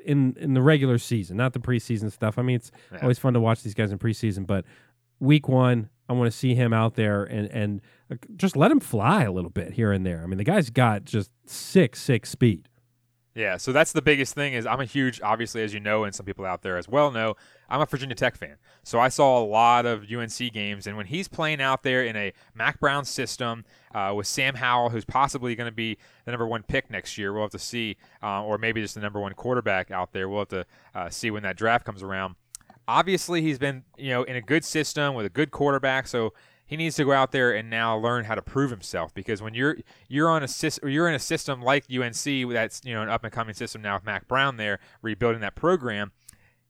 [SPEAKER 1] in in the regular season, not the preseason stuff. I mean, it's
[SPEAKER 7] Yeah.
[SPEAKER 1] always fun to watch these guys in preseason, but week one, I want to see him out there and and uh, just let him fly a little bit here and there. I mean, the guy's got just six six speed.
[SPEAKER 7] Yeah, so that's the biggest thing is I'm a huge, obviously, as you know, and some people out there as well know, I'm a Virginia Tech fan. So I saw a lot of UNC games, and when he's playing out there in a Mack Brown system uh, with Sam Howell, who's possibly going to be the number one pick next year, we'll have to see, uh, or maybe just the number one quarterback out there. We'll have to uh, see when that draft comes around. Obviously, he's been you know in a good system with a good quarterback, so he needs to go out there and now learn how to prove himself because when you're you're on a sys- or you're in a system like UNC that's you know an up and coming system now with Mack Brown there rebuilding that program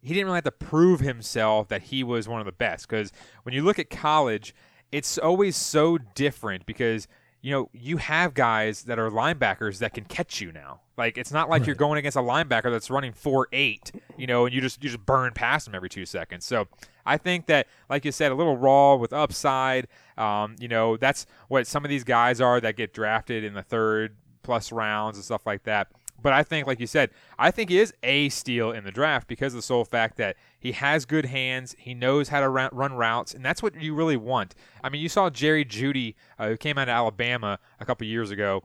[SPEAKER 7] he didn't really have to prove himself that he was one of the best because when you look at college it's always so different because you know you have guys that are linebackers that can catch you now. Like it's not like you're going against a linebacker that's running 4-8 you know and you just you just burn past him every two seconds. So i think that like you said a little raw with upside um, you know that's what some of these guys are that get drafted in the third plus rounds and stuff like that but I think, like you said, I think he is a steal in the draft because of the sole fact that he has good hands, he knows how to run routes, and that's what you really want. I mean, you saw Jerry Jeudy, uh, who came out of Alabama a couple years ago.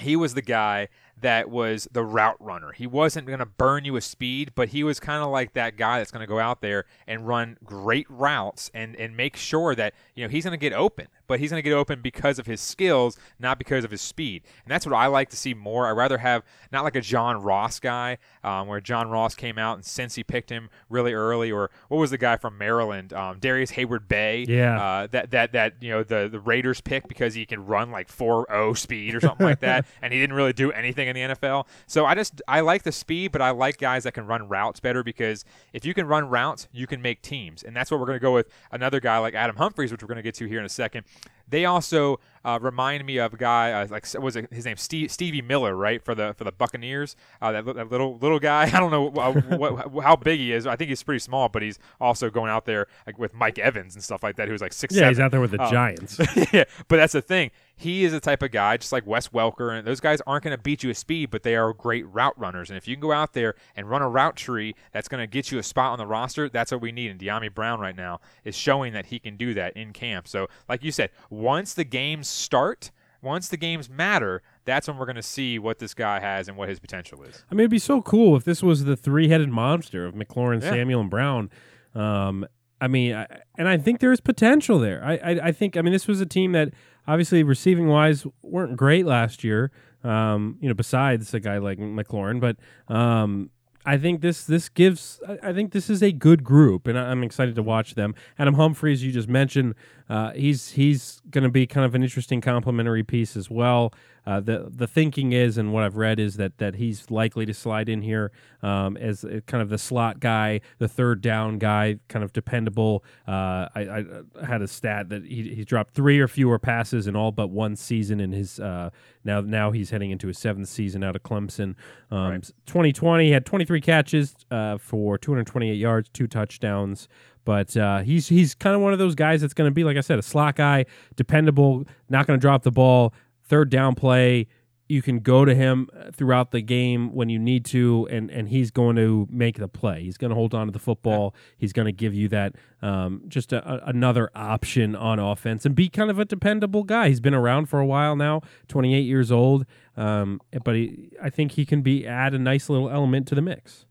[SPEAKER 7] He was the guy that was the route runner. He wasn't going to burn you with speed, but he was kind of like that guy that's going to go out there and run great routes and, and make sure that you know he's going to get open. But he's going to get open because of his skills, not because of his speed. And that's what I like to see more. I rather have not like a John Ross guy, um, where John Ross came out and since he picked him really early, or what was the guy from Maryland, um, Darrius Heyward-Bey,
[SPEAKER 1] Yeah.
[SPEAKER 7] uh, that that that you know the the Raiders pick because he can run like 4-0 speed or something like that, and he didn't really do anything in the NFL. So I just I like the speed, but I like guys that can run routes better because if you can run routes, you can make teams, and that's what we're going to go with another guy like Adam Humphries, which we're going to get to here in a second. They also uh, remind me of a guy uh, like was it his name Steve, Stevie Miller, right for the for the Buccaneers. Uh, that, that little little guy. I don't know uh, what, how big he is. I think he's pretty small, but he's also going out there like with Mike Evans and stuff like that. Who's like six.
[SPEAKER 1] Yeah, he's out there with the
[SPEAKER 7] Um,
[SPEAKER 1] Giants.
[SPEAKER 7] yeah, but that's the thing. He is the type of guy, just like Wes Welker, and those guys aren't going to beat you with speed, but they are great route runners. And if you can go out there and run a route tree that's going to get you a spot on the roster, that's what we need. And Dyami Brown right now is showing that he can do that in camp. So, like you said, once the games start, once the games matter, that's when we're going to see what this guy has and what his potential is.
[SPEAKER 1] I mean, it'd be so cool if this was the three-headed monster of McLaurin,
[SPEAKER 7] Yeah.
[SPEAKER 1] Samuel, and Brown. Um, I mean, I, and I think there is potential there. I, I, I think. I mean, this was a team that obviously receiving wise weren't great last year. Um, you know, besides a guy like McLaurin, but um, I think this this gives. I, think this is a good group, and I, I'm excited to watch them. Adam Humphries, you just mentioned, uh, he's he's going to be kind of an interesting complementary piece as well. Uh, the the thinking is, and what I've read is that that he's likely to slide in here um, as a, kind of the slot guy, the third down guy, kind of dependable. Uh, I, I had a stat that he he's dropped three or fewer passes in all but one season in his uh, now now he's heading into his seventh season out of Clemson. Um, 2020 had 23 catches uh, for 228 yards, two touchdowns. But uh, he's he's kind of one of those guys that's going to be, like I said, a slot guy, dependable, not going to drop the ball, third down play. You can go to him uh, throughout the game when you need to, and, and he's going to make the play. He's going to hold on to the football. He's going to give you that um, just a, a, another option on offense and be kind of a dependable guy. He's been around for a while now, 28 years old, um, but he, I think he can be add a nice little element to the mix.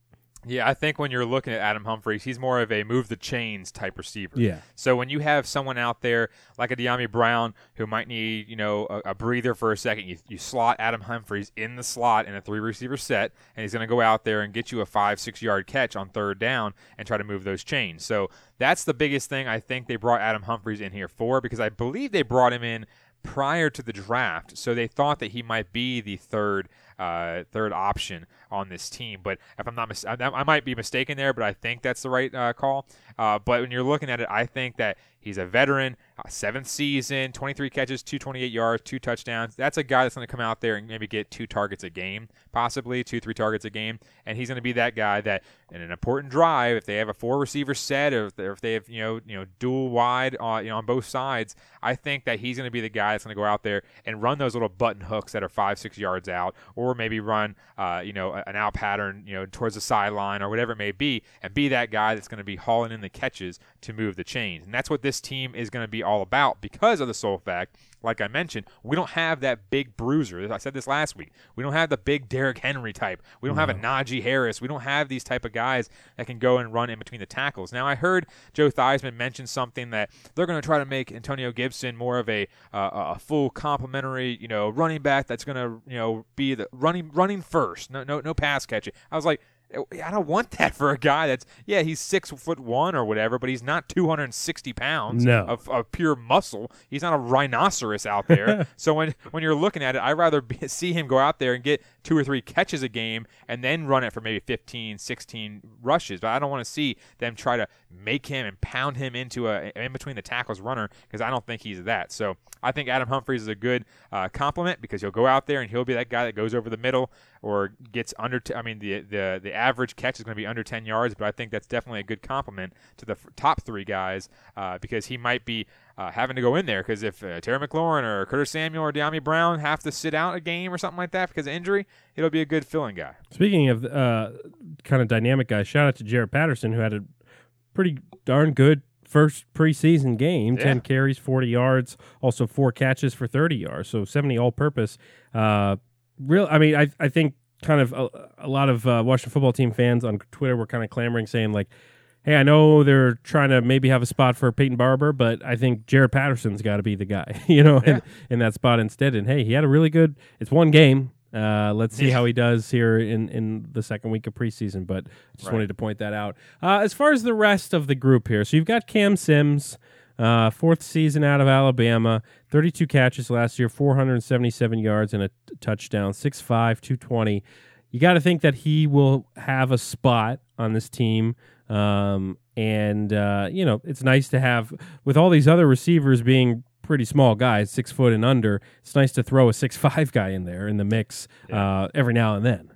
[SPEAKER 7] Yeah, I think when you're looking at Adam Humphries, he's more of a move the chains type receiver.
[SPEAKER 1] Yeah.
[SPEAKER 7] So when you have someone out there like a Dyami Brown who might need, you know, a, a breather for a second, you, you slot Adam Humphries in the slot in a three receiver set, and he's going to go out there and get you a five, six yard catch on third down and try to move those chains. So that's the biggest thing I think they brought Adam Humphries in here for because I believe they brought him in prior to the draft. So they thought that he might be the third uh, third option on this team. But if I'm not, mis- I, I might be mistaken there, but I think that's the right uh, call. Uh, but when you're looking at it, I think that he's a veteran, uh, seventh season, 23 catches, 228 yards, two touchdowns. That's a guy that's going to come out there and maybe get two targets a game, possibly two, three targets a game, and he's going to be that guy that in an important drive, if they have a four receiver set, or if, if they have you know you know dual wide, uh, you know on both sides, I think that he's going to be the guy that's going to go out there and run those little button hooks that are five, six yards out, or maybe run uh, you know an out pattern, you know towards the sideline or whatever it may be, and be that guy that's going to be hauling in the catches to move the chains, and that's what this team is going to be all about because of the sole fact like I mentioned, we don't have that big bruiser. I said this last week. We don't have the big Derrick Henry type. We don't have a Najee Harris. We don't have these type of guys that can go and run in between the tackles. Now, I heard Joe Theismann mention something that they're going to try to make Antonio Gibson more of a uh, a full complementary, you know, running back that's going to you know be the running running first. No no no pass catching. I was like. I don't want that for a guy that's yeah he's six foot one or whatever, but he's not two hundred and sixty pounds
[SPEAKER 1] No.
[SPEAKER 7] of, of pure muscle. He's not a rhinoceros out there. so when when you're looking at it, I'd rather be, see him go out there and get two or three catches a game and then run it for maybe 15, 16 rushes. But I don't want to see them try to make him and pound him into a in between the tackles runner because I don't think he's that. So I think Adam Humphries is a good uh, compliment because he'll go out there and he'll be that guy that goes over the middle or gets under. T- I mean, the the the average catch is going to be under 10 yards, but I think that's definitely a good compliment to the f- top three guys uh, because he might be uh, having to go in there because if uh, Terry McLaurin or Curtis Samuel or Dyami Brown have to sit out a game or something like that because of injury, it'll be a good filling guy.
[SPEAKER 1] Speaking of uh, kind of dynamic guys, shout out to Jared Patterson who had a pretty darn good first preseason game.
[SPEAKER 7] Yeah.
[SPEAKER 1] Ten carries, forty yards, also four catches for thirty yards, so seventy all-purpose. Uh, real, I mean, I I think kind of a, a lot of uh, Washington football team fans on Twitter were kind of clamoring, saying like. Hey, I know they're trying to maybe have a spot for Peyton Barber, but I think Jared Patterson's got to be the guy, you know, in, in that spot instead. And hey, he had a really good. It's one game. Uh, let's see
[SPEAKER 7] Yeah.
[SPEAKER 1] how he does here in, in the second week of preseason. But just
[SPEAKER 7] Right.
[SPEAKER 1] wanted to point that out. Uh, as far as the rest of the group here, so you've got Cam Sims, uh, fourth season out of Alabama, 32 catches last year, 477 yards and a t- touchdown, 6'5", 220. You got to think that he will have a spot on this team. Um, and, uh, you know, it's nice to have, with all these other receivers being pretty small guys, six foot and under, it's nice to throw a six five guy in there in the mix uh, every now and then.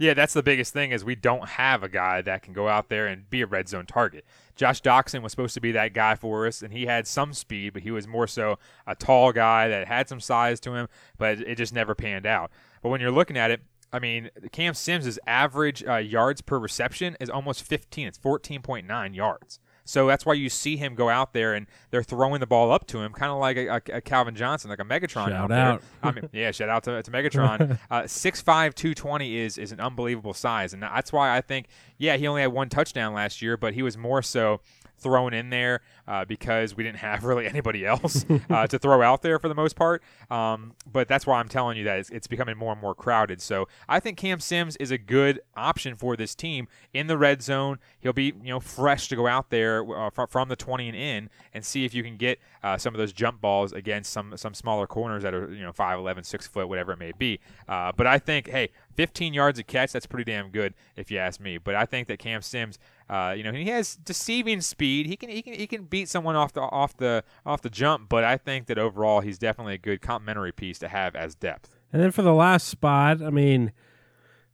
[SPEAKER 7] Yeah, that's the biggest thing is we don't have a guy that can go out there and be a red zone target. Josh Doctson was supposed to be that guy for us, and he had some speed, but he was more so a tall guy that had some size to him, but it just never panned out. But when you're looking at it, I mean, Cam Sims' average uh, yards per reception is almost 15. It's 14.9 yards. So that's why you see him go out there and they're throwing the ball up to him, kind of like a, a, Calvin Johnson, like a Megatron
[SPEAKER 1] Shout
[SPEAKER 7] out,
[SPEAKER 1] out.
[SPEAKER 7] I mean, yeah, shout out to, to Megatron. Uh, 6'5", 220 is is an unbelievable size, and that's why I think, yeah, he only had one touchdown last year, but he was more so thrown in there uh, because we didn't have really anybody else uh, to throw out there for the most part. Um, but that's why I'm telling you that it's, it's becoming more and more crowded. So I think Cam Sims is a good option for this team in the red zone. He'll be you know fresh to go out there uh, fr- from the 20 and in and see if you can get uh, some of those jump balls against some some smaller corners that are you know 5'11", 6 foot, whatever it may be. Uh, but I think hey, 15 yards a catch that's pretty damn good if you ask me. But I think that Cam Sims. Uh, you know he has deceiving speed. He can he can he can beat someone off the off the off the jump. But I think that overall he's definitely a good complementary piece to have as depth.
[SPEAKER 1] And then for the last spot, I mean,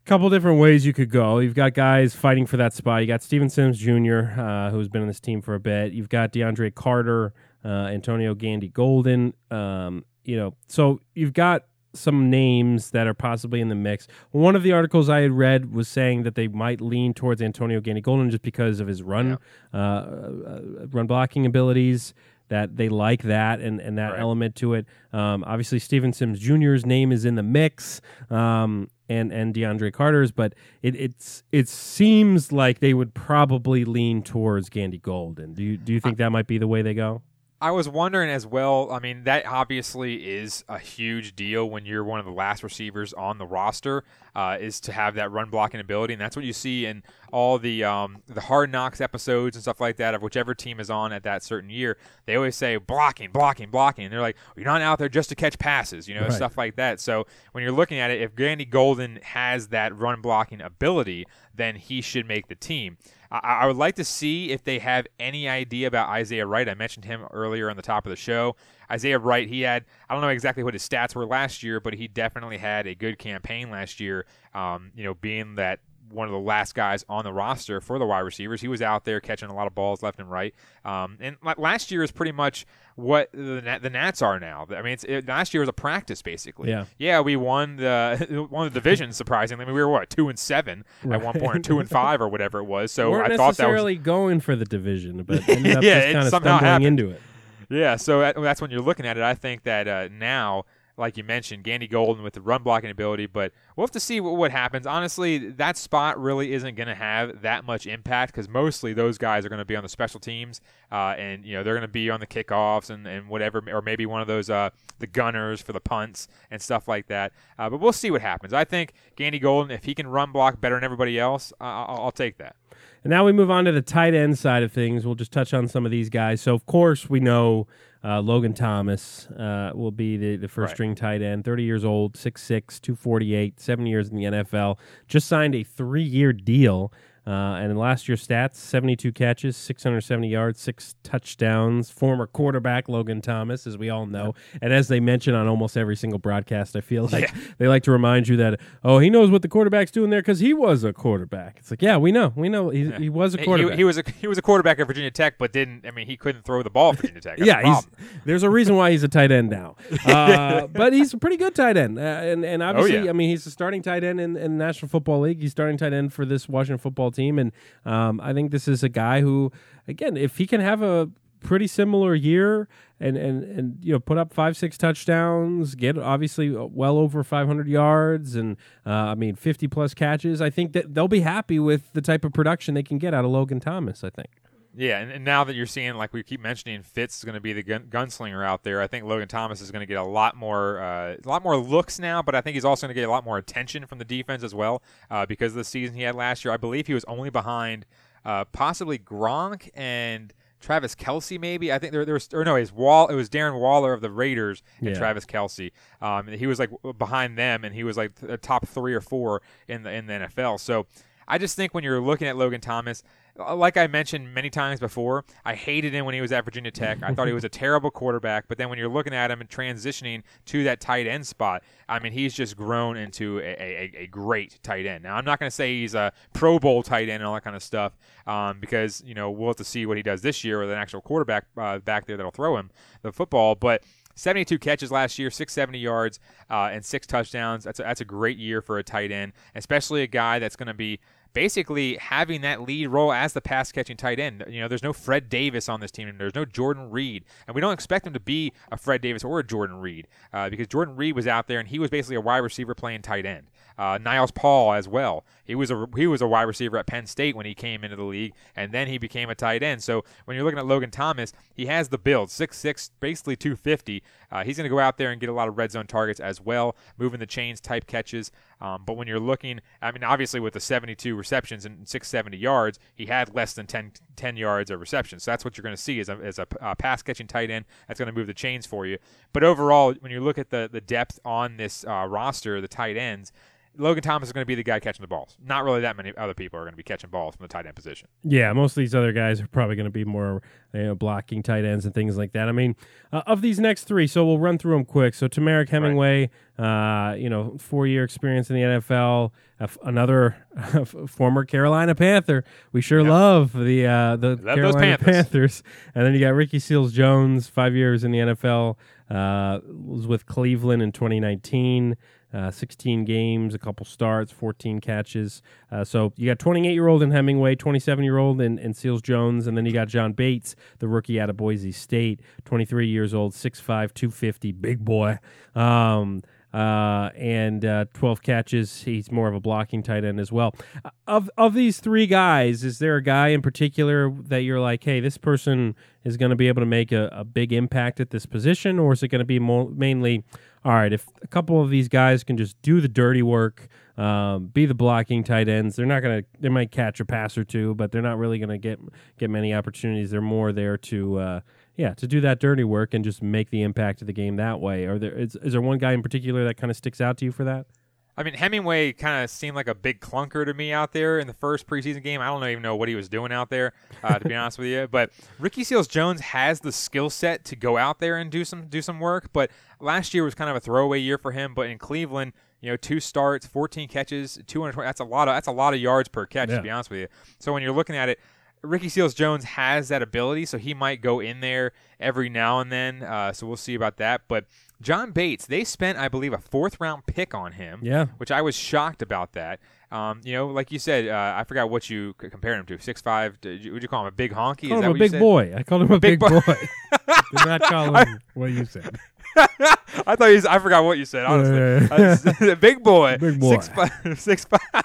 [SPEAKER 1] a couple different ways you could go. You've got guys fighting for that spot. You got Steven Sims Jr., uh, who's been on this team for a bit. You've got DeAndre Carter, uh, Antonio Gandy Golden. Um, you know, so you've got some names that are possibly in the mix. One of the articles I had read was saying that they might lean towards Antonio Gandy Golden just because of his run, uh, uh, run blocking abilities. That they like that and, and that
[SPEAKER 7] Right.
[SPEAKER 1] element to it. Um, obviously, Steven Sims Jr.'s name is in the mix, um, and and DeAndre Carter's, but it it's it seems like they would probably lean towards Gandy Golden. Do you do you think that might be the way they go?
[SPEAKER 7] I was wondering as well. I mean, that obviously is a huge deal when you're one of the last receivers on the roster, uh, is to have that run blocking ability, and that's what you see in all the um, the hard knocks episodes and stuff like that of whichever team is on at that certain year. They always say blocking, blocking, blocking. And they're like, you're not out there just to catch passes, you know,
[SPEAKER 1] Right.
[SPEAKER 7] stuff like that. So when you're looking at it, if Gandy Golden has that run blocking ability, then he should make the team. I, I would like to see if they have any idea about Isaiah Wright. I mentioned him earlier on the top of the show. Isaiah Wright, he had, I don't know exactly what his stats were last year, but he definitely had a good campaign last year, um, you know, being that one of the last guys on the roster for the wide receivers. He was out there catching a lot of balls left and right. Um, and last year is pretty much what the, the Nats are now. I mean, it's, it, last year was a practice basically.
[SPEAKER 1] Yeah.
[SPEAKER 7] Yeah, we won the one of the divisions. Surprisingly, I mean, we were what two and seven at one point, or two and five, or whatever it was. So
[SPEAKER 1] weren't
[SPEAKER 7] I thought that was
[SPEAKER 1] necessarily going for the division, but ended up
[SPEAKER 7] Yeah,
[SPEAKER 1] just kind of
[SPEAKER 7] somehow
[SPEAKER 1] stumbling
[SPEAKER 7] happened.
[SPEAKER 1] into it.
[SPEAKER 7] Yeah, so that- that's when you're looking at it. I think that uh, now, like you mentioned, Gandy Golden with the run blocking ability, but we'll have to see what, what happens. Honestly, that spot really isn't going to have that much impact because mostly those guys are going to be on the special teams, uh, and you know they're going to be on the kickoffs and, and whatever, or maybe one of those uh, the gunners for the punts and stuff like that. Uh, but we'll see what happens. I think Gandy Golden, if he can run block better than everybody else, I- I'll, I'll take that.
[SPEAKER 1] And now we move on to the tight end side of things. We'll just touch on some of these guys. So, of course, we know uh, Logan Thomas uh, will be the, the first
[SPEAKER 7] Right.
[SPEAKER 1] string tight end, 30 years old, 6'6, 248, seven years in the NFL. Just signed a three year deal. Uh, and in last year's stats, 72 catches, 670 yards, six touchdowns. Former quarterback Logan Thomas, as we all know. And as they mention on almost every single broadcast, I feel like they like to remind you that, oh, he knows what the quarterback's doing there because he was a quarterback. It's like, yeah, we know. We know he, he was a quarterback.
[SPEAKER 7] He, he was a he was a quarterback at Virginia Tech, but didn't. I mean, he couldn't throw the ball at Virginia Tech.
[SPEAKER 1] Yeah,
[SPEAKER 7] the
[SPEAKER 1] there's a reason why he's a tight end now. Uh, but he's a pretty good tight end. Uh, and, and obviously,
[SPEAKER 7] Oh, yeah.
[SPEAKER 1] I mean, he's a starting tight end in, in the National Football League. He's starting tight end for this Washington football team. And um, I think this is a guy who, again, if he can have a pretty similar year and, and, and you know put up five six touchdowns get obviously well over 500 yards and uh, i mean 50 plus catches i think that they'll be happy with the type of production they can get out of logan thomas i think
[SPEAKER 7] Yeah, and, and now that you're seeing, like we keep mentioning, Fitz is going to be the gun, gunslinger out there. I think Logan Thomas is going to get a lot more, uh, a lot more looks now, but I think he's also going to get a lot more attention from the defense as well uh, because of the season he had last year. I believe he was only behind uh, possibly Gronk and Travis Kelce, maybe. I think there, there was, or no, it was Wall. It was Darren Waller of the Raiders and
[SPEAKER 1] Yeah.
[SPEAKER 7] Travis Kelce. Um, he was like behind them, and he was like the top three or four in the in the NFL. So. I just think when you're looking at Logan Thomas, like I mentioned many times before, I hated him when he was at Virginia Tech. I thought he was a terrible quarterback, but then when you're looking at him and transitioning to that tight end spot, I mean, he's just grown into a, a, a great tight end. Now, I'm not going to say he's a Pro Bowl tight end and all that kind of stuff um, because, you know, we'll have to see what he does this year with an actual quarterback uh, back there that'll throw him the football, but. 72 catches last year, 670 yards, uh, and six touchdowns. That's a, that's a great year for a tight end, especially a guy that's going to be basically having that lead role as the pass catching tight end. You know, there's no Fred Davis on this team, and there's no Jordan Reed, and we don't expect him to be a Fred Davis or a Jordan Reed uh, because Jordan Reed was out there and he was basically a wide receiver playing tight end. Uh, Niles Paul as well. He was a he was a wide receiver at Penn State when he came into the league, and then he became a tight end. So when you're looking at Logan Thomas, he has the build, six six, basically 250. Uh, he's going to go out there and get a lot of red zone targets as well, moving the chains type catches. Um, but when you're looking, I mean, obviously with the 72 receptions and 670 yards, he had less than 10, 10 yards of receptions. So that's what you're going to see as a, as a pass catching tight end. That's going to move the chains for you. But overall, when you look at the the depth on this uh, roster, the tight ends. Logan Thomas is going to be the guy catching the balls. Not really that many other people are going to be catching balls from the tight end position.
[SPEAKER 1] Yeah, most of these other guys are probably going to be more you know, blocking tight ends and things like that. I mean, uh, of these next three, so we'll run through them quick. So Temarrick Hemingway, right. uh, you know, four year experience in the NFL, another former Carolina Panther. We sure yep. love the uh, the
[SPEAKER 7] love
[SPEAKER 1] Carolina
[SPEAKER 7] Panthers.
[SPEAKER 1] Panthers. And then you got Ricky Seals Jones, five years in the NFL, uh, was with Cleveland in 2019. Uh, 16 games, a couple starts, 14 catches. Uh, so you got 28 year old in Hemingway, 27 year old in, in Seals Jones, and then you got John Bates, the rookie out of Boise State, 23 years old, 6'5, 250, big boy. Um, uh, and uh, 12 catches. He's more of a blocking tight end as well. Of of these three guys, is there a guy in particular that you're like, hey, this person is going to be able to make a, a, big impact at this position, or is it going to be more mainly, all right, if a couple of these guys can just do the dirty work, um, be the blocking tight ends, they're not going to, they might catch a pass or two, but they're not really going to get get many opportunities. They're more there to uh, yeah, to do that dirty work and just make the impact of the game that way. Are there is, is there one guy in particular that kind of sticks out to you for that?
[SPEAKER 7] I mean, Hemingway kind of seemed like a big clunker to me out there in the first preseason game. I don't even know what he was doing out there, uh, to be honest with you. But Ricky Seals Jones has the skill set to go out there and do some do some work. But last year was kind of a throwaway year for him. But in Cleveland, you know, two starts, 14 catches, 220. That's a lot of that's a lot of yards per catch, yeah. to be honest with you. So when you're looking at it, Ricky Seals Jones has that ability, so he might go in there every now and then. Uh, so we'll see about that. But John Bates, they spent, I believe, a fourth round pick on him.
[SPEAKER 1] Yeah.
[SPEAKER 7] Which I was shocked about that. Um, you know, like you said, uh, I forgot what you compared him to. Six five. Would you call him a big honky?
[SPEAKER 1] Call him a big boy. I called him a, big, big, boy. Did not call him what you said.
[SPEAKER 7] I thought you. I forgot what you said. Honestly, uh, big boy.
[SPEAKER 1] Big boy.
[SPEAKER 7] Six five. Six five.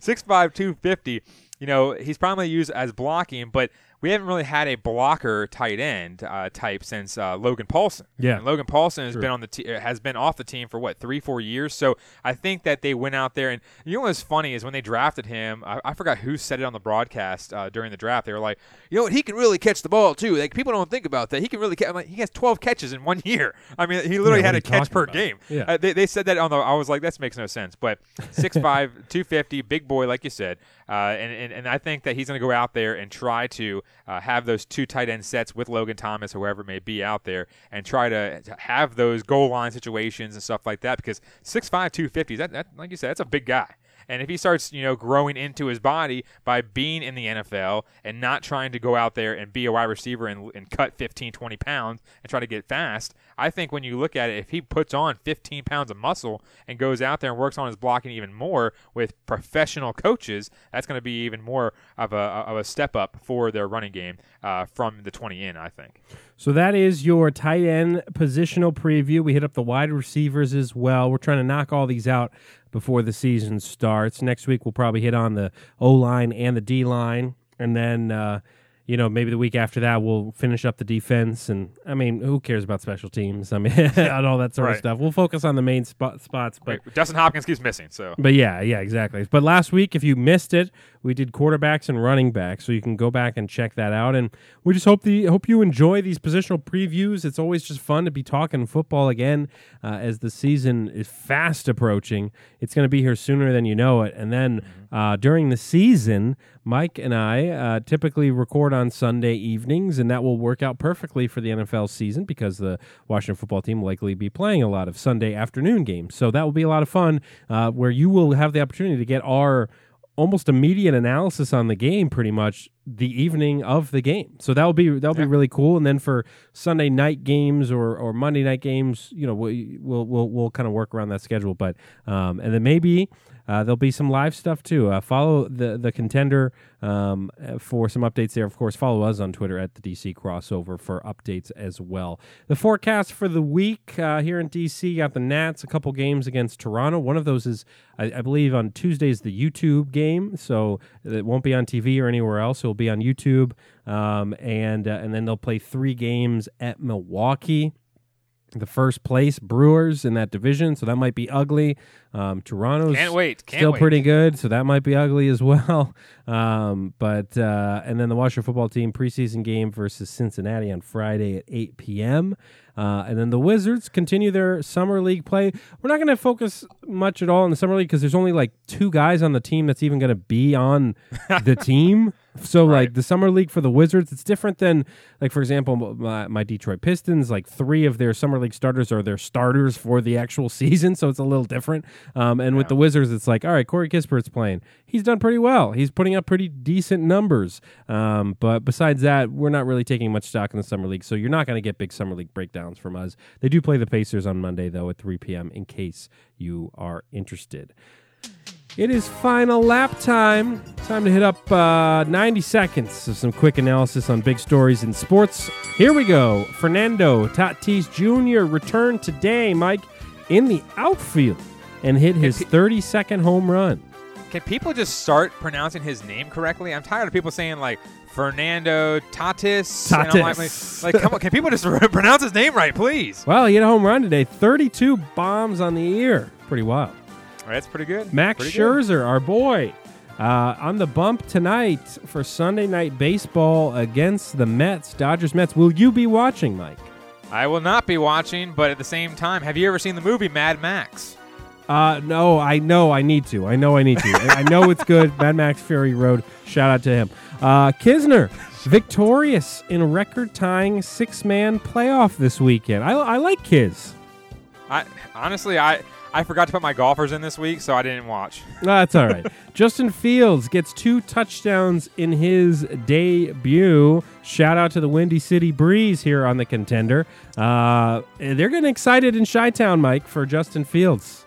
[SPEAKER 7] Six five. Two fifty you know, he's primarily used as blocking, but we haven't really had a blocker tight end uh, type since uh, Logan Paulsen.
[SPEAKER 1] Yeah,
[SPEAKER 7] and Logan Paulsen has been on the te- uh, has been off the team for what three four years. So I think that they went out there and you know what's funny is when they drafted him, I, I forgot who said it on the broadcast uh, during the draft. They were like, you know what, he can really catch the ball too. Like people don't think about that. He can really catch. Like, he has 12 catches in one year. I mean, he literally
[SPEAKER 1] yeah,
[SPEAKER 7] had a catch per
[SPEAKER 1] about?
[SPEAKER 7] game.
[SPEAKER 1] Yeah,
[SPEAKER 7] uh, they, they said that on the. I was like, that makes no sense. But 6'5", 250, big boy, like you said. Uh, and, and, and I think that he's going to go out there and try to uh, have those two tight end sets with Logan Thomas, or whoever may be out there, and try to, have those goal line situations and stuff like that. Because 6'5", 250, that, that like you said, that's a big guy. And if he starts, you know, growing into his body by being in the NFL and not trying to go out there and be a wide receiver and, and cut 15, 20 pounds and try to get fast, I think when you look at it, if he puts on 15 pounds of muscle and goes out there and works on his blocking even more with professional coaches, that's going to be even more of a, of a step up for their running game uh, from the 20 in, I think.
[SPEAKER 1] So that is your tight end positional preview. We hit up the wide receivers as well. We're trying to knock all these out before the season starts. Next week we'll probably hit on the O line and the D line, and then uh, you know, maybe the week after that we'll finish up the defense. And I mean, who cares about special teams? I mean, and all that sort
[SPEAKER 7] right.
[SPEAKER 1] of stuff. We'll focus on the main spot, spots. But
[SPEAKER 7] Wait, Dustin Hopkins keeps missing. So,
[SPEAKER 1] but yeah, yeah, exactly. But last week, if you missed it, we did quarterbacks and running backs, so you can go back and check that out. And we just hope the hope you enjoy these positional previews. It's always just fun to be talking football again uh, as the season is fast approaching. It's going to be here sooner than you know it. And then mm-hmm. uh, during the season, Mike and I uh, typically record on Sunday evenings, and that will work out perfectly for the NFL season because the Washington football team will likely be playing a lot of Sunday afternoon games. So that will be a lot of fun uh, where you will have the opportunity to get our almost immediate analysis on the game pretty much the evening of the game. So that'll be that'll yeah. be really cool. And then for Sunday night games or, or Monday night games, you know, we, we'll we'll we'll kind of work around that schedule. But um, and then maybe uh, there'll be some live stuff too. Uh, follow the the contender um, for some updates there. Of course, follow us on Twitter at the DC Crossover for updates as well. The forecast for the week uh, here in DC got the Nats a couple games against Toronto. One of those is, I, I believe, on Tuesdays the YouTube game, so it won't be on TV or anywhere else. It'll be on YouTube, um, and uh, and then they'll play three games at Milwaukee. The first place Brewers in that division, so that might be ugly. Um, Toronto's
[SPEAKER 7] Can't wait. Can't
[SPEAKER 1] still
[SPEAKER 7] wait.
[SPEAKER 1] pretty good, so that might be ugly as well. Um, but uh, and then the Washington football team preseason game versus Cincinnati on Friday at 8 p.m. Uh, and then the Wizards continue their summer league play. We're not going to focus much at all in the summer league because there's only like two guys on the team that's even going to be on the team. So like the summer league for the Wizards, it's different than like for example my, my Detroit Pistons. Like three of their summer league starters are their starters for the actual season, so it's a little different. Um, and with the Wizards, it's like all right, Corey Kispert's playing. He's done pretty well. He's putting up pretty decent numbers. Um, but besides that, we're not really taking much stock in the summer league, so you're not going to get big summer league breakdowns from us. They do play the Pacers on Monday though at 3 p.m. In case you are interested. It is final lap time. Time to hit up uh, 90 seconds of some quick analysis on big stories in sports. Here we go. Fernando Tatis Jr. returned today, Mike, in the outfield and hit his 32nd home run.
[SPEAKER 7] Can people just start pronouncing his name correctly? I'm tired of people saying like Fernando Tatis. I'm like,
[SPEAKER 1] Tatis.
[SPEAKER 7] like, come on, can people just pronounce his name right, please?
[SPEAKER 1] Well, he hit a home run today. 32 bombs on the year. Pretty wild.
[SPEAKER 7] That's pretty good.
[SPEAKER 1] Max
[SPEAKER 7] Pretty good.
[SPEAKER 1] Scherzer, our boy, uh, on the bump tonight for Sunday night baseball against the Mets, Dodgers Mets. Will you be watching, Mike?
[SPEAKER 7] I will not be watching, but at the same time, have you ever seen the movie Mad Max?
[SPEAKER 1] Uh, no, I know I need to. I know I need to. I know it's good. Mad Max Fury Road. Shout out to him. Uh, Kisner, victorious in record tying six man playoff this weekend. I, I like Kiz.
[SPEAKER 7] I honestly, I I forgot to put my golfers in this week, so I didn't watch.
[SPEAKER 1] That's all right. Justin Fields gets two touchdowns in his debut. Shout out to the Windy City Breeze here on the contender. Uh, they're getting excited in Chi Town, Mike, for Justin Fields.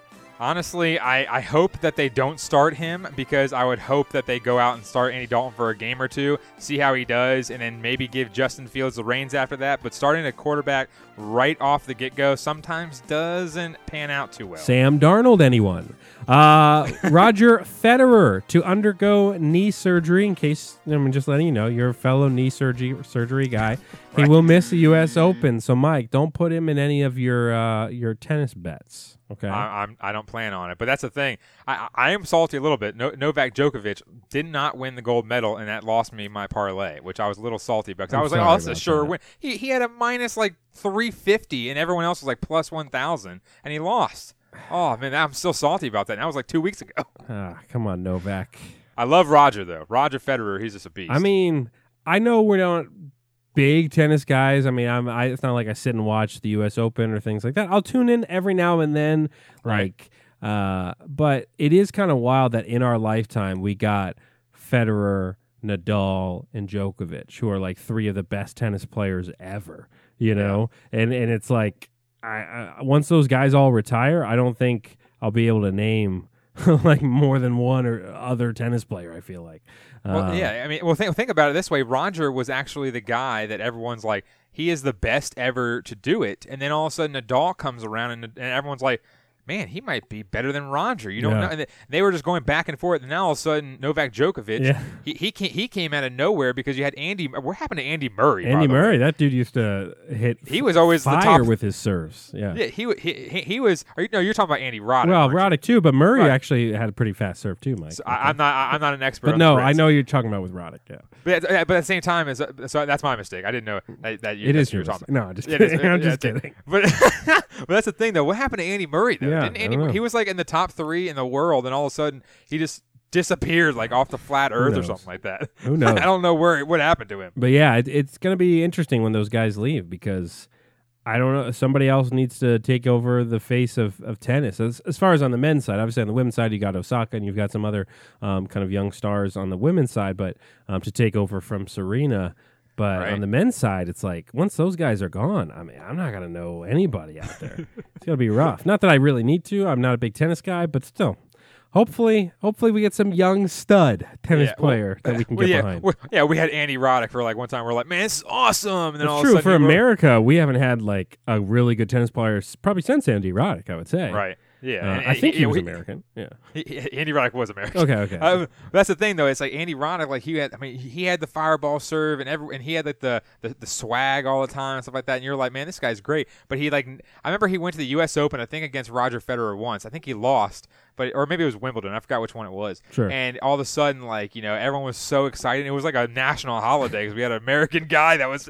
[SPEAKER 7] Honestly, I, I hope that they don't start him because I would hope that they go out and start Andy Dalton for a game or two, see how he does, and then maybe give Justin Fields the reins after that. But starting a quarterback right off the get go sometimes doesn't pan out too well.
[SPEAKER 1] Sam Darnold, anyone? Uh, Roger Federer to undergo knee surgery. In case I'm just letting you know, you're a fellow knee surgery surgery guy. He will miss the U.S. Open. So, Mike, don't put him in any of your uh, your tennis bets. Okay.
[SPEAKER 7] I, I'm I don't plan on it, but that's the thing. I I I am salty a little bit. No, Novak Djokovic did not win the gold medal, and that lost me my parlay, which I was a little salty about. 'cause I
[SPEAKER 1] I'm
[SPEAKER 7] was like, oh, that's a sure
[SPEAKER 1] that.
[SPEAKER 7] win. He he had a minus like 350, and everyone else was like plus 1,000, and he lost. Oh man, I'm still salty about that. And that was like two weeks ago.
[SPEAKER 1] Ah, come on, Novak.
[SPEAKER 7] I love Roger though. Roger Federer, he's just a beast.
[SPEAKER 1] I mean, I know we're not big tennis guys. I mean, I'm. I, it's not like I sit and watch the U.S. Open or things like that. I'll tune in every now and then, like. Uh, but it is kind of wild that in our lifetime we got Federer, Nadal, and Djokovic, who are like three of the best tennis players ever. You know, and and it's like, I, I once those guys all retire, I don't think I'll be able to name. like more than one or other tennis player, I feel like.
[SPEAKER 7] Well,
[SPEAKER 1] Uh,
[SPEAKER 7] yeah, I mean, well, think, think about it this way. Roger was actually the guy that everyone's like, he is the best ever to do it. And then all of a sudden, Nadal comes around, and, and everyone's like, man, he might be better than Roger. You don't
[SPEAKER 1] Yeah.
[SPEAKER 7] know. And they, were just going back and forth. And now all of a sudden, Novak Djokovic,
[SPEAKER 1] Yeah.
[SPEAKER 7] he he came, he came out of nowhere because you had Andy. What happened to Andy Murray?
[SPEAKER 1] Andy
[SPEAKER 7] the way?
[SPEAKER 1] Murray, that dude used to hit.
[SPEAKER 7] He was always the
[SPEAKER 1] fire
[SPEAKER 7] top-
[SPEAKER 1] with his serves. Yeah.
[SPEAKER 7] Yeah, he, he he he was. Are you, no, you're talking about Andy Roddick.
[SPEAKER 1] well. Roddick too, but Murray
[SPEAKER 7] Right.
[SPEAKER 1] actually had a pretty fast serve too, Mike.
[SPEAKER 7] So I, I'm not. I'm not an expert.
[SPEAKER 1] but no,
[SPEAKER 7] the
[SPEAKER 1] I know you're talking about with Roddick. Yeah,
[SPEAKER 7] But at, but at the same time, is so that's my mistake. I didn't know that, that you,
[SPEAKER 1] it
[SPEAKER 7] that's
[SPEAKER 1] your
[SPEAKER 7] you're talking
[SPEAKER 1] mistake. No, I'm just
[SPEAKER 7] It is-
[SPEAKER 1] kidding. I'm just kidding.
[SPEAKER 7] But but that's the thing though. What happened to Andy Murray though?
[SPEAKER 1] Yeah,
[SPEAKER 7] Didn't Andy, he was like in the top three in the world, and all of a sudden he just disappeared like off the flat Earth or
[SPEAKER 1] knows?
[SPEAKER 7] something like that.
[SPEAKER 1] Who knows?
[SPEAKER 7] I don't know where what happened to him.
[SPEAKER 1] But yeah, it, it's going to be interesting when those guys leave because I don't know. Somebody else needs to take over the face of, of tennis. As, as far as on the men's side, obviously on the women's side, you got Osaka and you've got some other um, kind of young stars on the women's side, but um, to take over from Serena. But
[SPEAKER 7] Right.
[SPEAKER 1] on the men's side, it's like once those guys are gone, I mean, I'm not to know anybody out there. it's to be rough. Not that I really need to. I'm not a big tennis guy, but still. Hopefully, hopefully we get some young stud tennis
[SPEAKER 7] Yeah, well,
[SPEAKER 1] player that we can
[SPEAKER 7] well,
[SPEAKER 1] get
[SPEAKER 7] yeah,
[SPEAKER 1] behind.
[SPEAKER 7] yeah, we had Andy Roddick for like one time. We're like, man, this is awesome. And then all
[SPEAKER 1] It's
[SPEAKER 7] of
[SPEAKER 1] true for America. We haven't had like a really good tennis player probably since Andy Roddick. I would say.
[SPEAKER 7] Right. Yeah,
[SPEAKER 1] Uh,
[SPEAKER 7] and-
[SPEAKER 1] I think he was
[SPEAKER 7] we-
[SPEAKER 1] American. Yeah.
[SPEAKER 7] He- Andy Roddick was American.
[SPEAKER 1] Okay, okay.
[SPEAKER 7] Um, that's the thing, though. It's like Andy Roddick, like he had. I mean, he had the fireball serve, and every, and he had like the, the the swag all the time and stuff like that. And you're like, man, this guy's great. But he like, I remember he went to the U.S. Open, I think against Roger Federer once. I think he lost, but or maybe it was Wimbledon. I forgot which one it was.
[SPEAKER 1] Sure.
[SPEAKER 7] And all of a sudden, like you know, everyone was so excited. It was like a national holiday because we had an American guy that was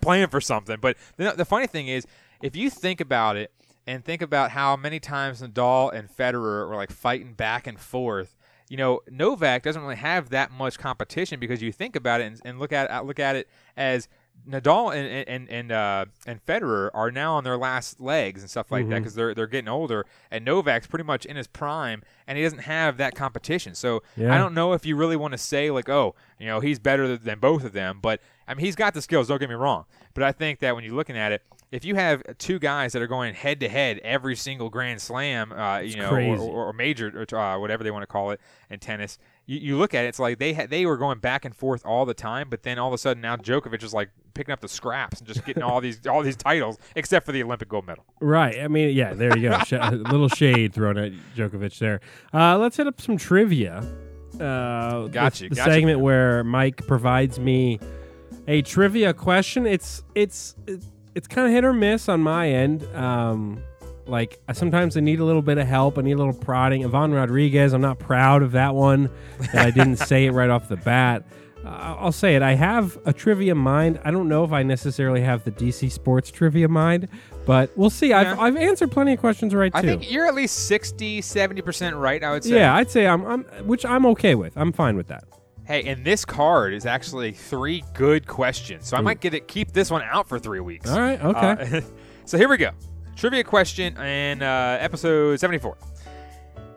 [SPEAKER 7] playing for something. But the, the funny thing is, if you think about it and think about how many times Nadal and Federer were like fighting back and forth. You know, Novak doesn't really have that much competition because you think about it and, and look at look at it as Nadal and and and uh, and Federer are now on their last legs and stuff like that
[SPEAKER 1] Mhm.
[SPEAKER 7] because they're they're getting older, and Novak's pretty much in his prime, and he doesn't have that competition. So
[SPEAKER 1] Yeah.
[SPEAKER 7] I don't know if you really want to say like, oh, you know, he's better than both of them, but I mean, he's got the skills. Don't get me wrong, but I think that when you're looking at it, if you have two guys that are going head to head every single Grand Slam, uh, you know, or, or, or major, or uh, whatever they want to call it in tennis, you, you look at it, it's like they had, they were going back and forth all the time, but then all of a sudden now Djokovic is like picking up the scraps and just getting all these all these titles, except for the Olympic gold medal.
[SPEAKER 1] Right. I mean, yeah, there you go. Sh- a little shade thrown at Djokovic there. Uh, let's hit up some trivia. Uh,
[SPEAKER 7] Got
[SPEAKER 1] the,
[SPEAKER 7] you,
[SPEAKER 1] The
[SPEAKER 7] got you,
[SPEAKER 1] segment where Mike provides me a trivia question. It's it's it's kind of hit or miss on my end. Um, like I- sometimes I need a little bit of help. I need a little prodding. Ivan Rodriguez. I'm not proud of that one. That I didn't say it right off the bat. Uh, I'll say it. I have a trivia mind. I don't know if I necessarily have the DC sports trivia mind, but we'll see. I've, I've answered plenty of questions right too.
[SPEAKER 7] I
[SPEAKER 1] too.
[SPEAKER 7] think you're at least 60, 70% right, I would say.
[SPEAKER 1] yeah, I'd say I'm, I'm, which I'm okay with. I'm fine with that.
[SPEAKER 7] Hey, and this card is actually three good questions, so I
[SPEAKER 1] Ooh.
[SPEAKER 7] might get it. Keep this one out for three weeks.
[SPEAKER 1] All right, okay.
[SPEAKER 7] Uh, so here we go. Trivia question in uh, episode seventy-four.